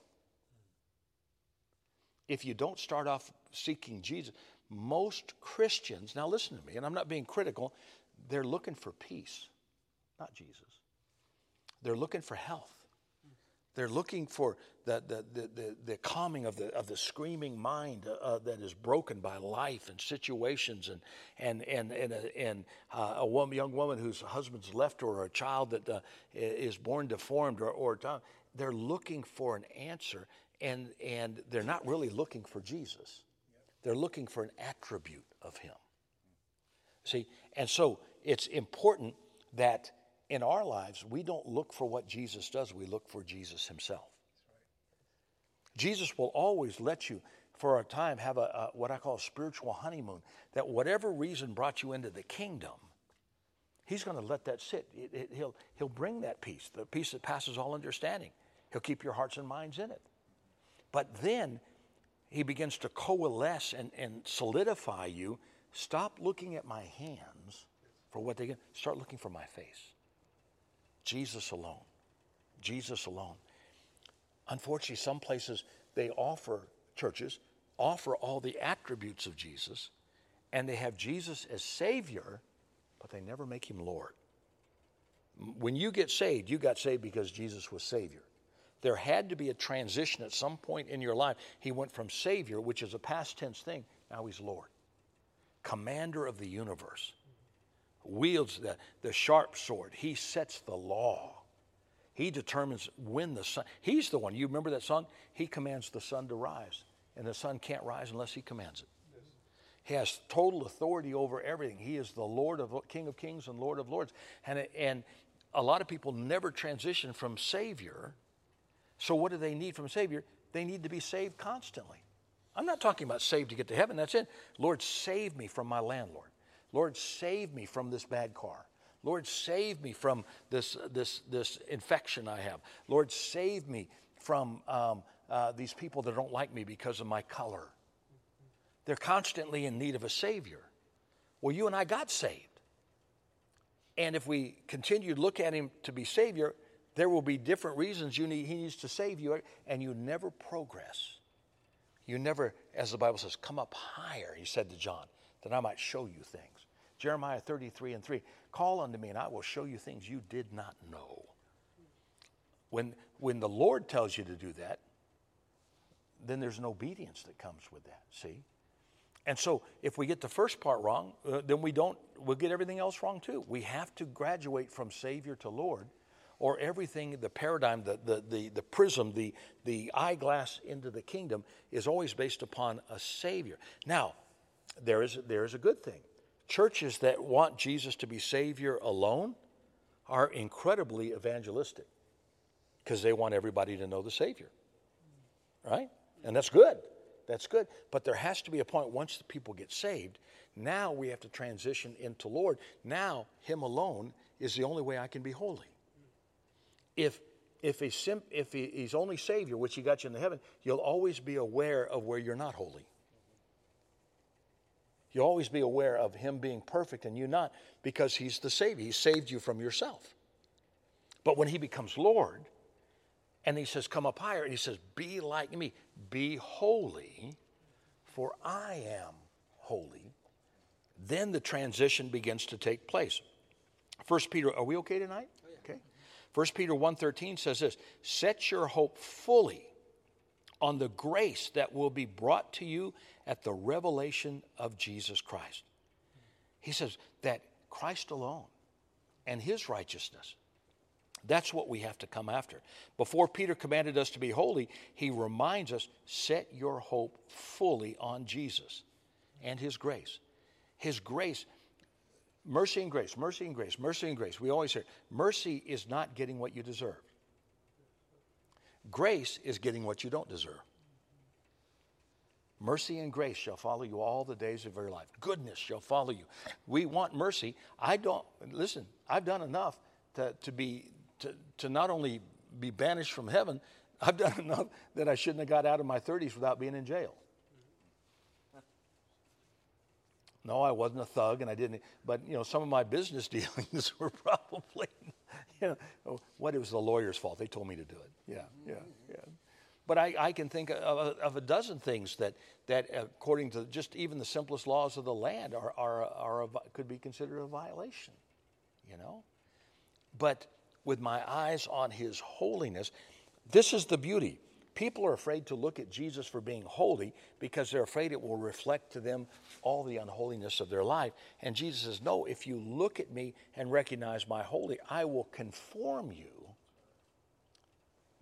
If you don't start off seeking Jesus, most Christians, now listen to me, and I'm not being critical, they're looking for peace, not Jesus. They're looking for health. They're looking for the, the, the, the, calming of the, of the screaming mind uh, uh that is broken by life and situations and, and, and, and, uh, and a young woman whose husband's left her or a child that is born deformed or, or they're looking for an answer and, and they're not really looking for Jesus. They're looking for an attribute of him. See, and so it's important that in our lives, we don't look for what Jesus does, we look for Jesus himself. Jesus will always let you, for a time, have a, a, what I call a spiritual honeymoon. That whatever reason brought you into the kingdom, He's going to let that sit. It, it, he'll, he'll bring that peace, the peace that passes all understanding. He'll keep your hearts and minds in it. But then He begins to coalesce and, and solidify you. Stop looking at my hands for what they get. Start looking for my face. Jesus alone. Jesus alone. Unfortunately, some places they offer, churches offer all the attributes of Jesus, and they have Jesus as Savior, but they never make him Lord. When you get saved, you got saved because Jesus was Savior. There had to be a transition at some point in your life. He went from Savior, which is a past tense thing, now he's Lord, commander of the universe, wields the, the sharp sword, he sets the law. He determines when the sun, he's the one. You remember that song? He commands the sun to rise, and the sun can't rise unless he commands it. He has total authority over everything. He is the Lord of King of Kings and Lord of Lords. And, and a lot of people never transition from Savior. So what do they need from Savior? They need to be saved constantly. I'm not talking about saved to get to heaven. That's it. Lord, save me from my landlord. Lord, save me from this bad car. Lord, save me from this, this, this infection I have. Lord, save me from um, uh, these people that don't like me because of my color. They're constantly in need of a Savior. Well, you and I got saved. And if we continue to look at Him to be Savior, there will be different reasons you need, He needs to save you, and you never progress. You never, as the Bible says, come up higher, He said to John, that I might show you things. Jeremiah 33 and 3. Call unto me, and I will show you things you did not know. When, when the Lord tells you to do that, then there's an obedience that comes with that, see? And so if we get the first part wrong, uh, then we don't, we'll get everything else wrong too. We have to graduate from Savior to Lord, or everything, the paradigm, the, the, the, the prism, the, the eyeglass into the kingdom is always based upon a Savior. Now, there is, there is a good thing churches that want Jesus to be Savior alone are incredibly evangelistic because they want everybody to know the Savior. Right? And that's good. That's good. But there has to be a point once the people get saved, now we have to transition into Lord. Now, Him alone is the only way I can be holy. If if if he, he's only Savior, which He got you into heaven, you'll always be aware of where you're not holy. You always be aware of Him being perfect and you not, because He's the Savior. He saved you from yourself. But when He becomes Lord, and He says, Come up higher, and He says, Be like me, be holy, for I am holy, then the transition begins to take place. First Peter, are we okay tonight? Oh. Okay. First Peter 1:13 says this: Set your hope fully on the grace that will be brought to you at the revelation of Jesus Christ. He says that Christ alone and his righteousness, that's what we have to come after. Before Peter commanded us to be holy, he reminds us set your hope fully on Jesus and his grace. His grace, mercy and grace, mercy and grace, mercy and grace. We always hear mercy is not getting what you deserve. Grace is getting what you don't deserve. Mercy and grace shall follow you all the days of your life. Goodness shall follow you. We want mercy. I don't, listen, I've done enough to, to be, to, to not only be banished from heaven, I've done enough that I shouldn't have got out of my 30s without being in jail. No, I wasn't a thug and I didn't, but you know, some of my business dealings were probably, you oh, know, what it was the lawyer's fault. They told me to do it. Yeah, yeah, yeah. But I, I can think of, of, a dozen things that, that, uh, according to just even the simplest laws of the land, are, are, are a, could be considered a violation, you know? But with my eyes on His holiness, This is the beauty. People are afraid to look at Jesus for being holy because they're afraid it will reflect to them all the unholiness of their life. And Jesus says, No, if you look at me and recognize my holy, I will conform you.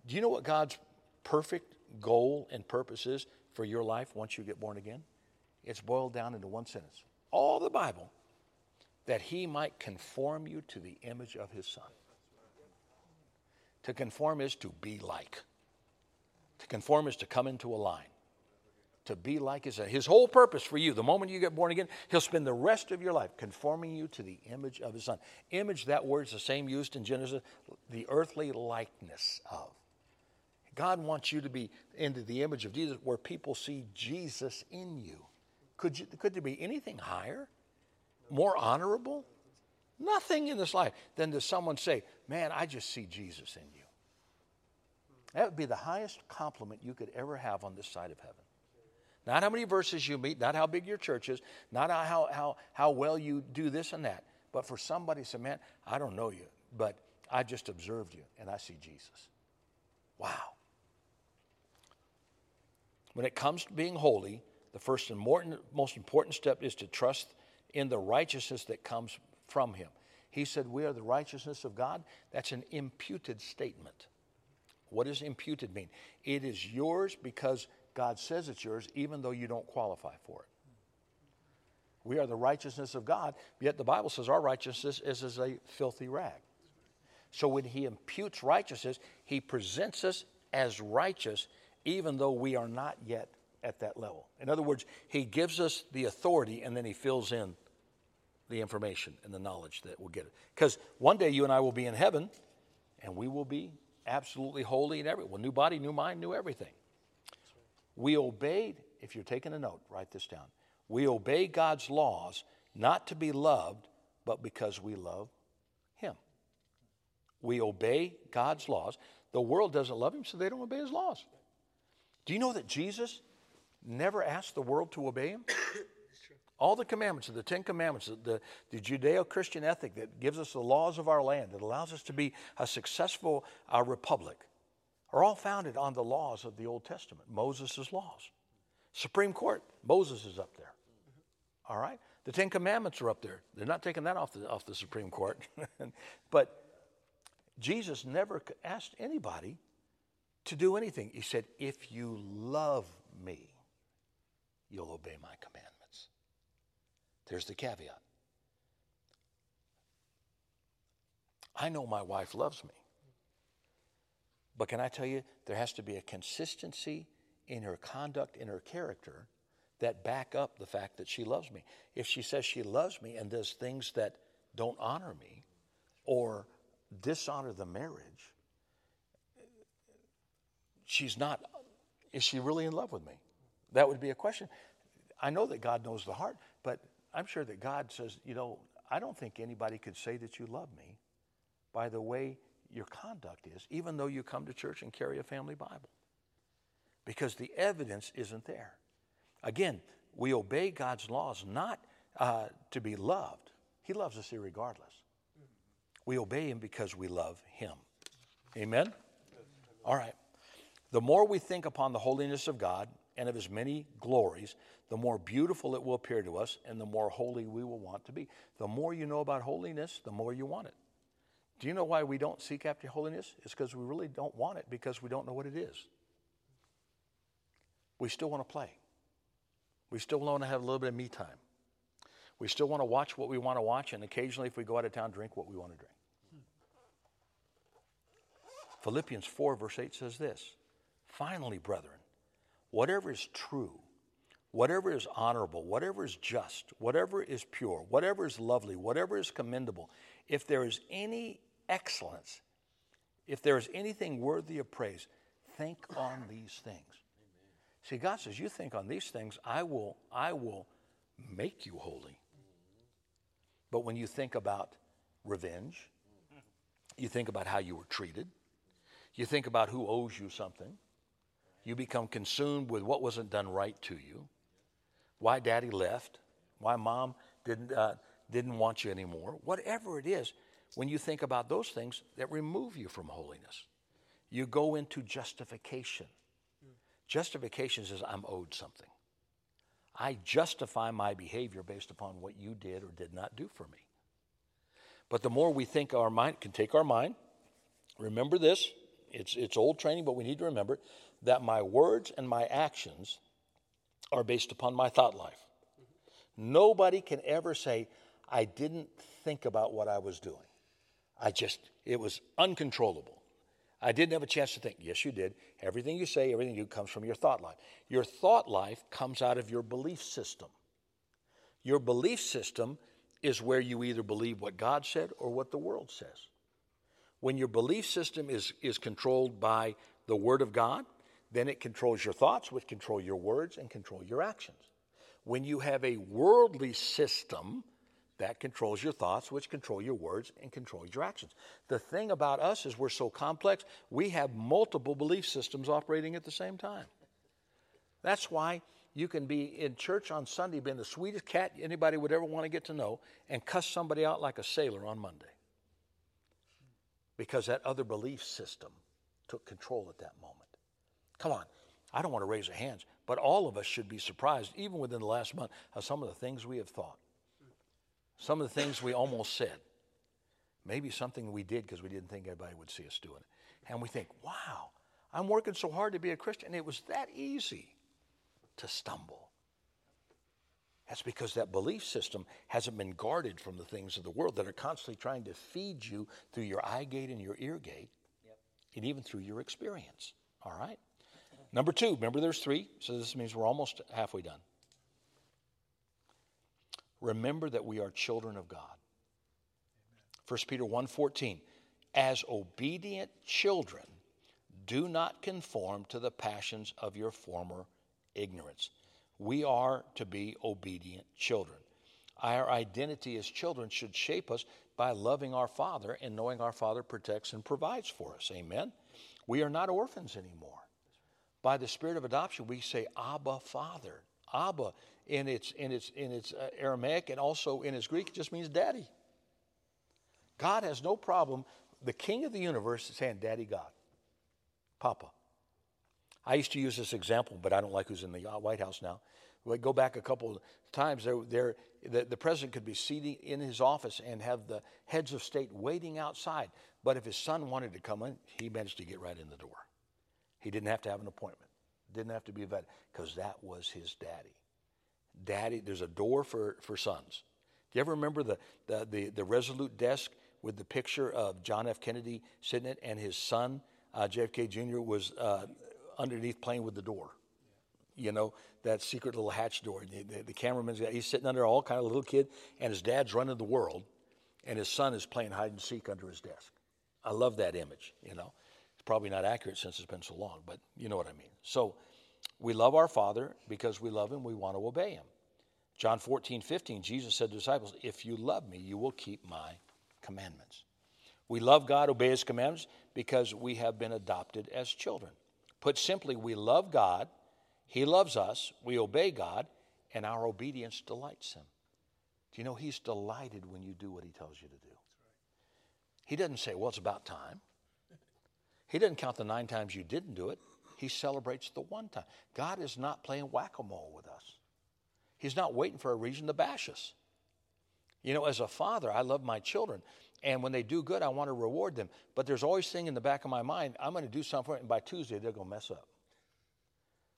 Do you know what God's perfect goal and purpose is for your life once you get born again? It's boiled down into one sentence. All the Bible, that he might conform you to the image of his son. To conform is to be like. To conform is to come into a line. To be like his. His whole purpose for you, the moment you get born again, he'll spend the rest of your life conforming you to the image of his son. Image, that word is the same used in Genesis, the earthly likeness of. God wants you to be into the image of Jesus where people see Jesus in you. Could, you, could there be anything higher, more honorable? Nothing in this life than to someone say, Man, I just see Jesus in you. That would be the highest compliment you could ever have on this side of heaven. Not how many verses you meet, not how big your church is, not how, how, how well you do this and that, but for somebody to say, Man, I don't know you, but I just observed you and I see Jesus. Wow. When it comes to being holy, the first and most important step is to trust in the righteousness that comes from Him. He said, We are the righteousness of God. That's an imputed statement. What does imputed mean? It is yours because God says it's yours, even though you don't qualify for it. We are the righteousness of God, yet the Bible says our righteousness is as a filthy rag. So when He imputes righteousness, He presents us as righteous, even though we are not yet at that level. In other words, He gives us the authority and then He fills in the information and the knowledge that we'll get it. Because one day you and I will be in heaven and we will be absolutely holy and everything. Well, new body, new mind, new everything. We obeyed, if you're taking a note, write this down. We obey God's laws not to be loved, but because we love Him. We obey God's laws. The world doesn't love Him, so they don't obey His laws. Do you know that Jesus never asked the world to obey Him? All the commandments, the Ten Commandments, the, the Judeo Christian ethic that gives us the laws of our land, that allows us to be a successful uh, republic, are all founded on the laws of the Old Testament, Moses' laws. Supreme Court, Moses is up there. All right? The Ten Commandments are up there. They're not taking that off the, off the Supreme Court. but Jesus never asked anybody to do anything. He said, If you love me, you'll obey my commandments. There's the caveat. I know my wife loves me. But can I tell you, there has to be a consistency in her conduct, in her character, that back up the fact that she loves me. If she says she loves me and does things that don't honor me or dishonor the marriage, she's not, is she really in love with me? That would be a question. I know that God knows the heart, I'm sure that God says, you know, I don't think anybody could say that you love me by the way your conduct is, even though you come to church and carry a family Bible. Because the evidence isn't there. Again, we obey God's laws not uh, to be loved, He loves us irregardless. We obey Him because we love Him. Amen? All right. The more we think upon the holiness of God and of His many glories, the more beautiful it will appear to us and the more holy we will want to be. The more you know about holiness, the more you want it. Do you know why we don't seek after holiness? It's because we really don't want it because we don't know what it is. We still want to play. We still want to have a little bit of me time. We still want to watch what we want to watch, and occasionally, if we go out of town, drink what we want to drink. Philippians 4, verse 8 says this Finally, brethren, whatever is true, whatever is honorable, whatever is just, whatever is pure, whatever is lovely, whatever is commendable, if there is any excellence, if there is anything worthy of praise, think on these things. Amen. See, God says, You think on these things, I will, I will make you holy. But when you think about revenge, you think about how you were treated, you think about who owes you something, you become consumed with what wasn't done right to you why daddy left, why mom didn't, uh, didn't want you anymore, whatever it is, when you think about those things that remove you from holiness. You go into justification. Justification says, I'm owed something. I justify my behavior based upon what you did or did not do for me. But the more we think our mind can take our mind, remember this, it's, it's old training, but we need to remember that my words and my actions are based upon my thought life. Nobody can ever say, I didn't think about what I was doing. I just, it was uncontrollable. I didn't have a chance to think. Yes, you did. Everything you say, everything you do comes from your thought life. Your thought life comes out of your belief system. Your belief system is where you either believe what God said or what the world says. When your belief system is, is controlled by the Word of God, then it controls your thoughts, which control your words and control your actions. When you have a worldly system, that controls your thoughts, which control your words and control your actions. The thing about us is we're so complex, we have multiple belief systems operating at the same time. That's why you can be in church on Sunday, being the sweetest cat anybody would ever want to get to know, and cuss somebody out like a sailor on Monday. Because that other belief system took control at that moment. Come on, I don't want to raise our hands, but all of us should be surprised, even within the last month, of some of the things we have thought. Some of the things we almost said. Maybe something we did because we didn't think anybody would see us doing it. And we think, wow, I'm working so hard to be a Christian. And it was that easy to stumble. That's because that belief system hasn't been guarded from the things of the world that are constantly trying to feed you through your eye gate and your ear gate, yep. and even through your experience. All right? Number two, remember there's three, so this means we're almost halfway done. Remember that we are children of God. 1 Peter 1:14 As obedient children do not conform to the passions of your former ignorance. We are to be obedient children. Our identity as children should shape us by loving our Father and knowing our Father protects and provides for us. Amen. We are not orphans anymore. By the spirit of adoption, we say Abba Father. Abba in its, in its, in its uh, Aramaic and also in its Greek it just means daddy. God has no problem, the king of the universe, is saying, Daddy God, Papa. I used to use this example, but I don't like who's in the uh, White House now. We go back a couple of times. There, there, the, the president could be seated in his office and have the heads of state waiting outside. But if his son wanted to come in, he managed to get right in the door. He didn't have to have an appointment, didn't have to be vetted, because that was his daddy daddy, there's a door for, for sons. Do you ever remember the, the, the, the Resolute desk with the picture of John F. Kennedy sitting it and his son, uh, JFK Jr., was uh, underneath playing with the door? You know, that secret little hatch door. The, the, the cameraman's got, he's sitting under all kind of little kid, and his dad's running the world, and his son is playing hide and seek under his desk. I love that image, you know. Probably not accurate since it's been so long, but you know what I mean. So, we love our Father because we love Him, we want to obey Him. John 14, 15, Jesus said to disciples, If you love me, you will keep my commandments. We love God, obey His commandments because we have been adopted as children. Put simply, we love God, He loves us, we obey God, and our obedience delights Him. Do you know He's delighted when you do what He tells you to do? He doesn't say, Well, it's about time. He doesn't count the nine times you didn't do it. He celebrates the one time. God is not playing whack a mole with us, He's not waiting for a reason to bash us. You know, as a father, I love my children. And when they do good, I want to reward them. But there's always thing in the back of my mind, I'm going to do something, and by Tuesday, they're going to mess up.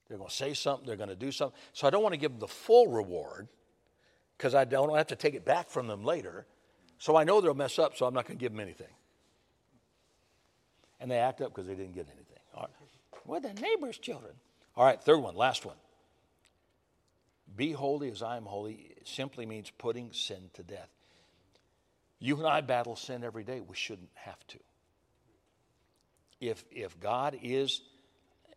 They're going to say something, they're going to do something. So I don't want to give them the full reward because I don't have to take it back from them later. So I know they'll mess up, so I'm not going to give them anything. And they act up because they didn't get anything. We're the neighbor's children. All right, third one, last one. Be holy as I am holy simply means putting sin to death. You and I battle sin every day. We shouldn't have to. If, if God is,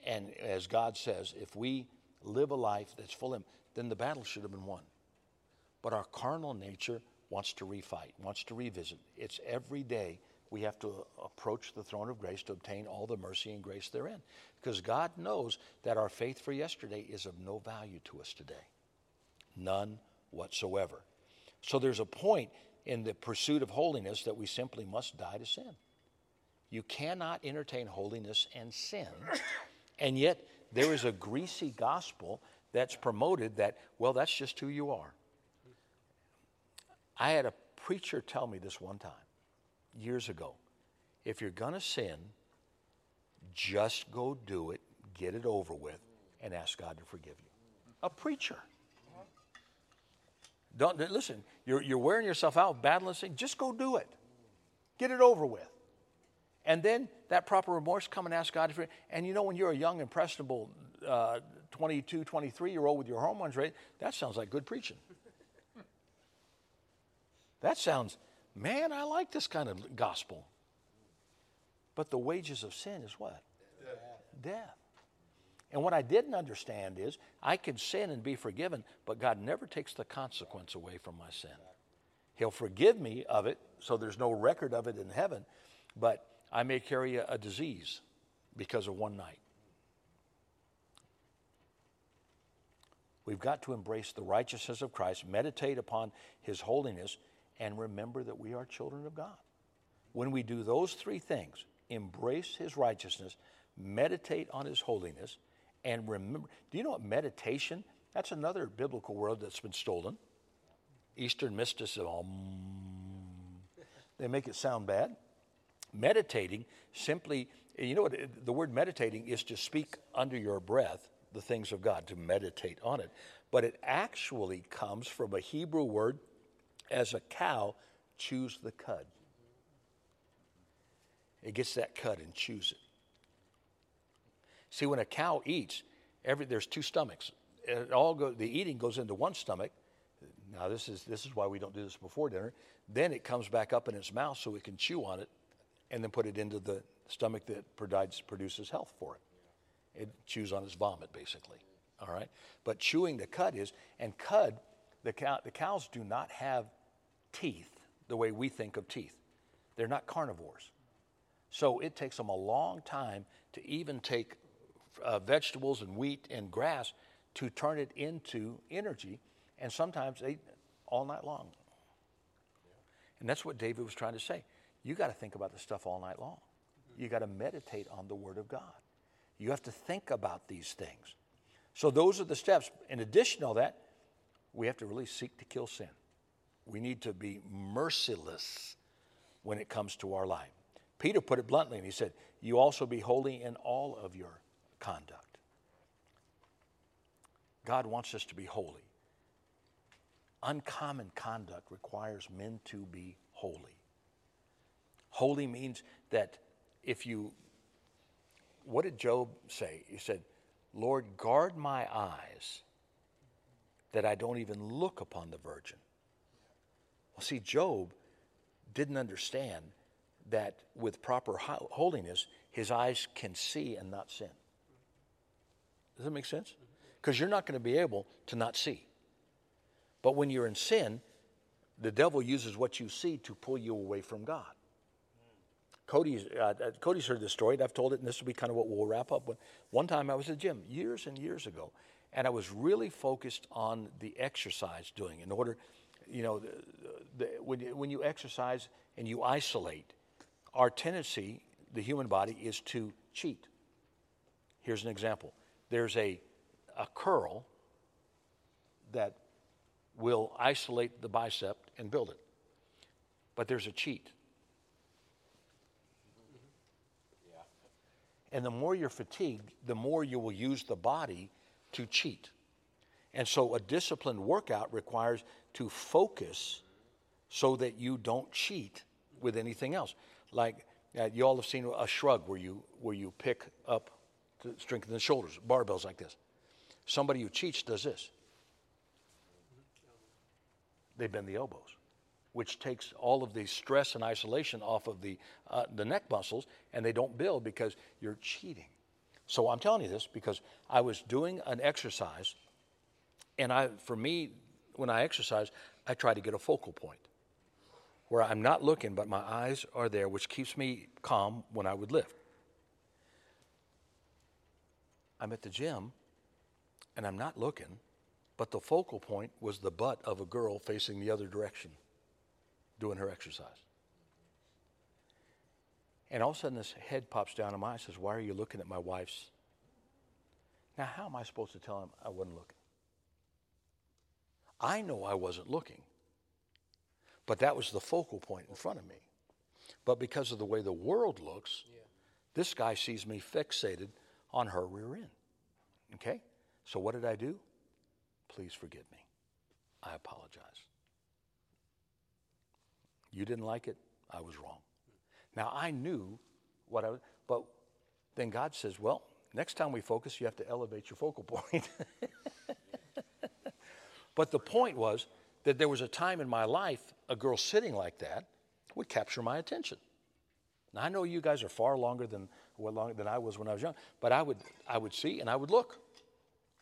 and as God says, if we live a life that's full of Him, then the battle should have been won. But our carnal nature wants to refight, wants to revisit. It's every day we have to approach the throne of grace to obtain all the mercy and grace therein. Because God knows that our faith for yesterday is of no value to us today. None whatsoever. So there's a point in the pursuit of holiness that we simply must die to sin. You cannot entertain holiness and sin. And yet, there is a greasy gospel that's promoted that, well, that's just who you are. I had a preacher tell me this one time, years ago. If you're going to sin, just go do it, get it over with, and ask God to forgive you. A preacher. Don't listen. You're, you're wearing yourself out, battling sin. Just go do it. Get it over with. And then that proper remorse, come and ask God to forgive. And you know, when you're a young, impressionable uh, 22, 23 year old with your hormones right, that sounds like good preaching. that sounds, man, I like this kind of gospel. But the wages of sin is what? Death. Death. And what I didn't understand is I can sin and be forgiven, but God never takes the consequence away from my sin. He'll forgive me of it, so there's no record of it in heaven, but I may carry a, a disease because of one night. We've got to embrace the righteousness of Christ, meditate upon his holiness, and remember that we are children of God. When we do those three things, embrace his righteousness, meditate on his holiness, and remember. Do you know what meditation? That's another biblical word that's been stolen. Eastern mysticism. Um, they make it sound bad. Meditating simply, you know what? The word meditating is to speak under your breath the things of God, to meditate on it. But it actually comes from a Hebrew word as a cow chews the cud. It gets that cud and chews it. See, when a cow eats, every, there's two stomachs. It all go, the eating goes into one stomach. Now, this is, this is why we don't do this before dinner. Then it comes back up in its mouth so it can chew on it and then put it into the stomach that provides, produces health for it. It chews on its vomit, basically. All right? But chewing the cud is, and cud, the, cow, the cows do not have teeth the way we think of teeth. They're not carnivores. So it takes them a long time to even take uh, vegetables and wheat and grass to turn it into energy, and sometimes they all night long. And that's what David was trying to say. You got to think about this stuff all night long. You got to meditate on the Word of God. You have to think about these things. So those are the steps. In addition to all that, we have to really seek to kill sin. We need to be merciless when it comes to our life. Peter put it bluntly, and he said, You also be holy in all of your conduct. God wants us to be holy. Uncommon conduct requires men to be holy. Holy means that if you, what did Job say? He said, Lord, guard my eyes that I don't even look upon the virgin. Well, see, Job didn't understand that with proper holiness, his eyes can see and not sin. Does that make sense? Because you're not going to be able to not see. But when you're in sin, the devil uses what you see to pull you away from God. Cody's, uh, uh, Cody's heard this story, and I've told it, and this will be kind of what we'll wrap up with. One time I was at the gym, years and years ago, and I was really focused on the exercise doing in order, you know, the, the, when, you, when you exercise and you isolate, our tendency, the human body, is to cheat. Here's an example there's a, a curl that will isolate the bicep and build it. But there's a cheat. Mm-hmm. And the more you're fatigued, the more you will use the body to cheat. And so a disciplined workout requires to focus so that you don't cheat with anything else. Like uh, you all have seen a shrug where you where you pick up to strengthen the shoulders, barbells like this. Somebody who cheats does this. They bend the elbows, which takes all of the stress and isolation off of the, uh, the neck muscles, and they don't build because you're cheating. So I'm telling you this because I was doing an exercise, and I, for me, when I exercise, I try to get a focal point where I'm not looking, but my eyes are there, which keeps me calm when I would lift. I'm at the gym and I'm not looking, but the focal point was the butt of a girl facing the other direction doing her exercise. And all of a sudden, this head pops down in my eye and says, Why are you looking at my wife's? Now, how am I supposed to tell him I wasn't looking? I know I wasn't looking, but that was the focal point in front of me. But because of the way the world looks, this guy sees me fixated on her rear end. Okay? So what did I do? Please forgive me. I apologize. You didn't like it? I was wrong. Now I knew what I was, but then God says, well, next time we focus, you have to elevate your focal point. but the point was that there was a time in my life, a girl sitting like that would capture my attention. Now I know you guys are far longer than well, longer than I was when I was young, but I would I would see and I would look,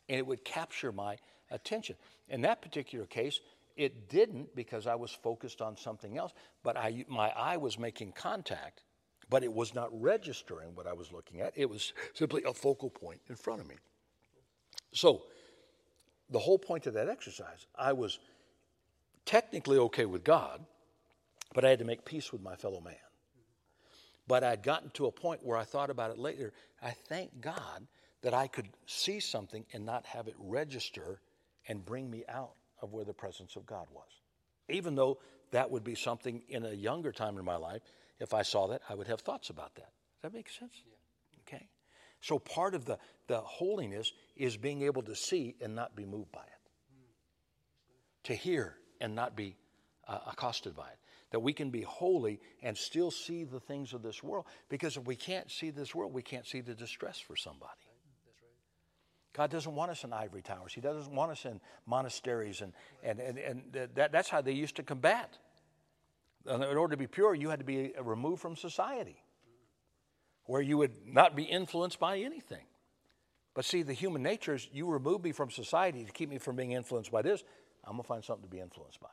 and it would capture my attention. In that particular case, it didn't because I was focused on something else, but I, my eye was making contact, but it was not registering what I was looking at. It was simply a focal point in front of me. So, the whole point of that exercise, I was technically okay with God, but I had to make peace with my fellow man. But I'd gotten to a point where I thought about it later. I thank God that I could see something and not have it register and bring me out of where the presence of God was. Even though that would be something in a younger time in my life, if I saw that, I would have thoughts about that. Does that make sense? Yeah. So part of the, the holiness is being able to see and not be moved by it, to hear and not be uh, accosted by it. That we can be holy and still see the things of this world. Because if we can't see this world, we can't see the distress for somebody. God doesn't want us in ivory towers. He doesn't want us in monasteries, and, and, and, and that, that's how they used to combat. In order to be pure, you had to be removed from society, where you would not be influenced by anything. But see, the human nature is you remove me from society to keep me from being influenced by this, I'm going to find something to be influenced by.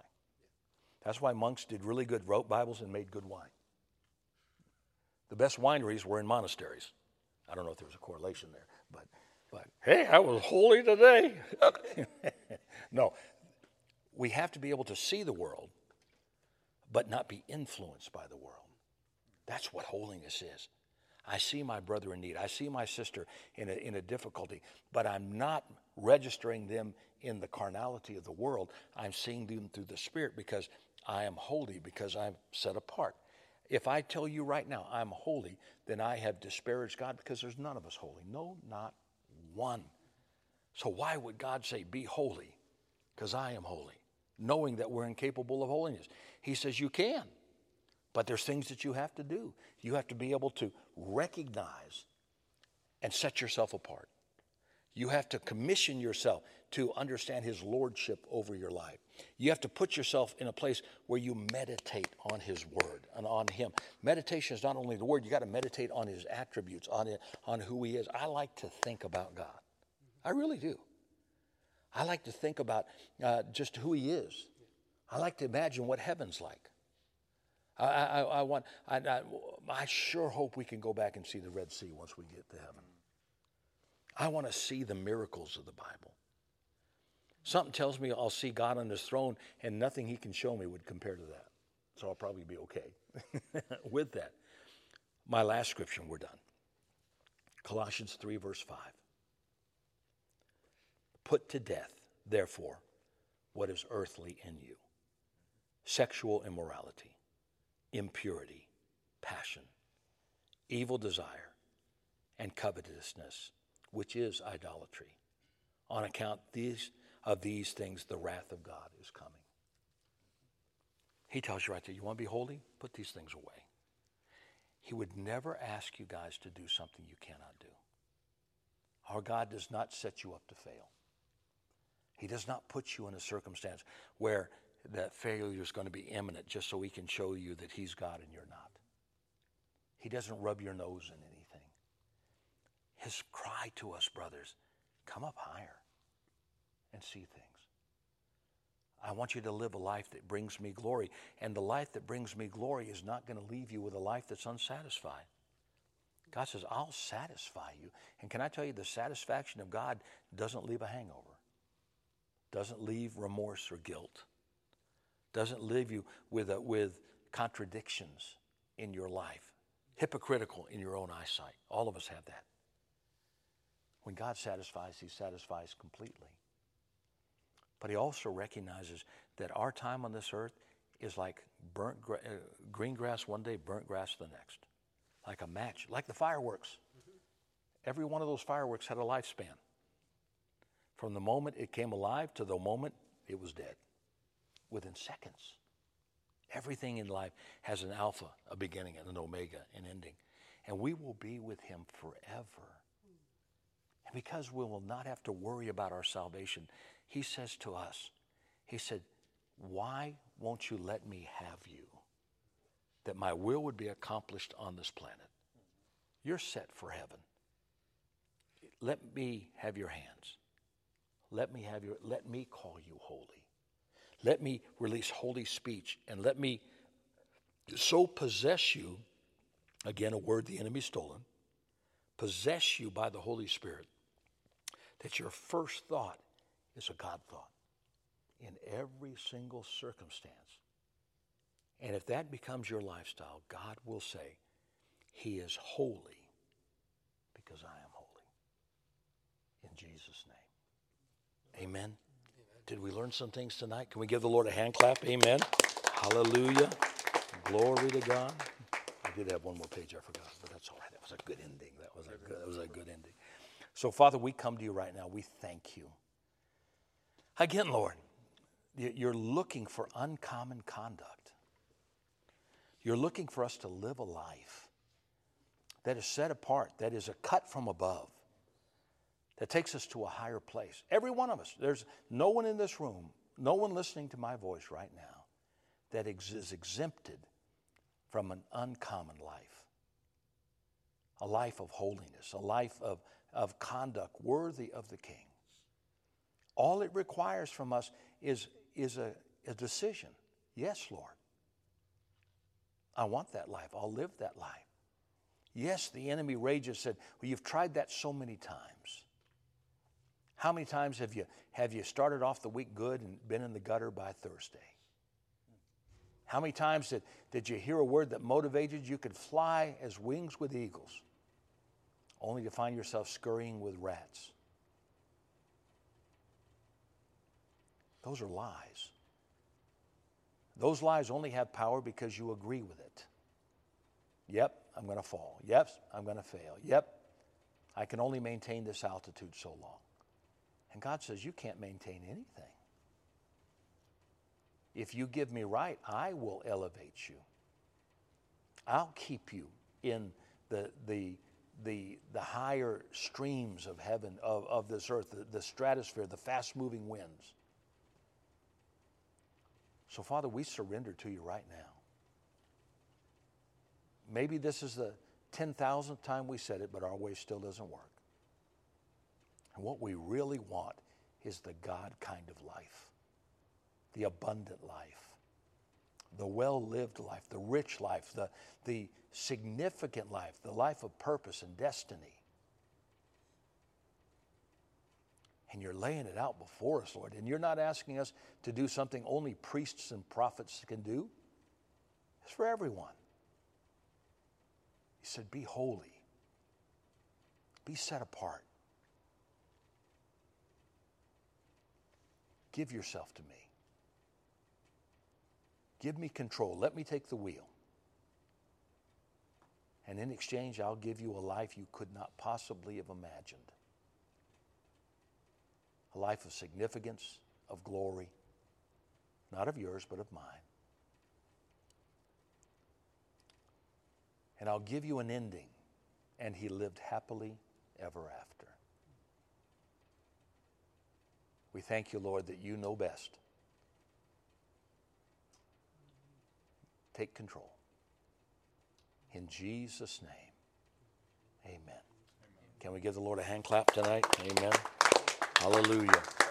That's why monks did really good, wrote Bibles, and made good wine. The best wineries were in monasteries. I don't know if there was a correlation there, but but hey, I was holy today. no, we have to be able to see the world, but not be influenced by the world. That's what holiness is. I see my brother in need. I see my sister in a, in a difficulty, but I'm not registering them in the carnality of the world. I'm seeing them through the Spirit because I am holy, because I'm set apart. If I tell you right now I'm holy, then I have disparaged God because there's none of us holy. No, not one. So why would God say, Be holy? Because I am holy, knowing that we're incapable of holiness. He says, You can, but there's things that you have to do. You have to be able to recognize and set yourself apart. You have to commission yourself to understand His lordship over your life. You have to put yourself in a place where you meditate on His Word and on Him. Meditation is not only the Word, you got to meditate on His attributes, on, it, on who He is. I like to think about God. I really do. I like to think about uh, just who He is. I like to imagine what heaven's like. I, I, I want, I, I, I sure hope we can go back and see the Red Sea once we get to heaven. I want to see the miracles of the Bible. Something tells me I'll see God on his throne and nothing he can show me would compare to that. So I'll probably be okay with that. My last scripture, we're done. Colossians 3, verse 5. Put to death, therefore, what is earthly in you sexual immorality, impurity, passion, evil desire, and covetousness, which is idolatry. On account these of these things, the wrath of God is coming. He tells you right there, you want to be holy? Put these things away. He would never ask you guys to do something you cannot do. Our God does not set you up to fail. He does not put you in a circumstance where that failure is going to be imminent just so he can show you that he's God and you're not. He doesn't rub your nose in anything. His cry to us, brothers, come up higher and see things. I want you to live a life that brings me glory. And the life that brings me glory is not going to leave you with a life that's unsatisfied. God says, I'll satisfy you. And can I tell you, the satisfaction of God doesn't leave a hangover, doesn't leave remorse or guilt, doesn't leave you with, a, with contradictions in your life. hypocritical in your own eyesight. All of us have that. When God satisfies, He satisfies completely. But He also recognizes that our time on this earth is like burnt gra- uh, green grass one day, burnt grass the next, like a match, like the fireworks. Every one of those fireworks had a lifespan. From the moment it came alive to the moment it was dead, within seconds. Everything in life has an alpha, a beginning, and an omega, an ending. And we will be with him forever. And because we will not have to worry about our salvation, he says to us, He said, Why won't you let me have you? That my will would be accomplished on this planet. You're set for heaven. Let me have your hands. Let me have your let me call you holy. Let me release holy speech and let me so possess you, again, a word the enemy stolen, possess you by the Holy Spirit, that your first thought is a God thought in every single circumstance. And if that becomes your lifestyle, God will say, He is holy because I am holy. In Jesus' name. Amen. Did we learn some things tonight? Can we give the Lord a hand clap? Amen. Hallelujah. Glory to God. I did have one more page I forgot, but that's all right. That was a good ending. That was a good, that was a good ending. So, Father, we come to you right now. We thank you. Again, Lord, you're looking for uncommon conduct. You're looking for us to live a life that is set apart, that is a cut from above that takes us to a higher place. Every one of us. There's no one in this room, no one listening to my voice right now that is exempted from an uncommon life. A life of holiness, a life of, of conduct worthy of the King. All it requires from us is, is a, a decision. Yes, Lord. I want that life. I'll live that life. Yes, the enemy rages said, Well, you've tried that so many times. How many times have you, have you started off the week good and been in the gutter by Thursday? How many times did, did you hear a word that motivated you could fly as wings with eagles, only to find yourself scurrying with rats? Those are lies. Those lies only have power because you agree with it. Yep, I'm going to fall. Yep, I'm going to fail. Yep, I can only maintain this altitude so long. And God says, You can't maintain anything. If you give me right, I will elevate you. I'll keep you in the, the, the, the higher streams of heaven, of, of this earth, the, the stratosphere, the fast moving winds. So, Father, we surrender to you right now. Maybe this is the 10,000th time we said it, but our way still doesn't work. And what we really want is the God kind of life, the abundant life, the well lived life, the rich life, the, the significant life, the life of purpose and destiny. And you're laying it out before us, Lord. And you're not asking us to do something only priests and prophets can do, it's for everyone. He said, Be holy, be set apart. Give yourself to me. Give me control. Let me take the wheel. And in exchange, I'll give you a life you could not possibly have imagined a life of significance, of glory, not of yours, but of mine. And I'll give you an ending. And he lived happily ever after. We thank you, Lord, that you know best. Take control. In Jesus' name, amen. Can we give the Lord a hand clap tonight? Amen. Hallelujah.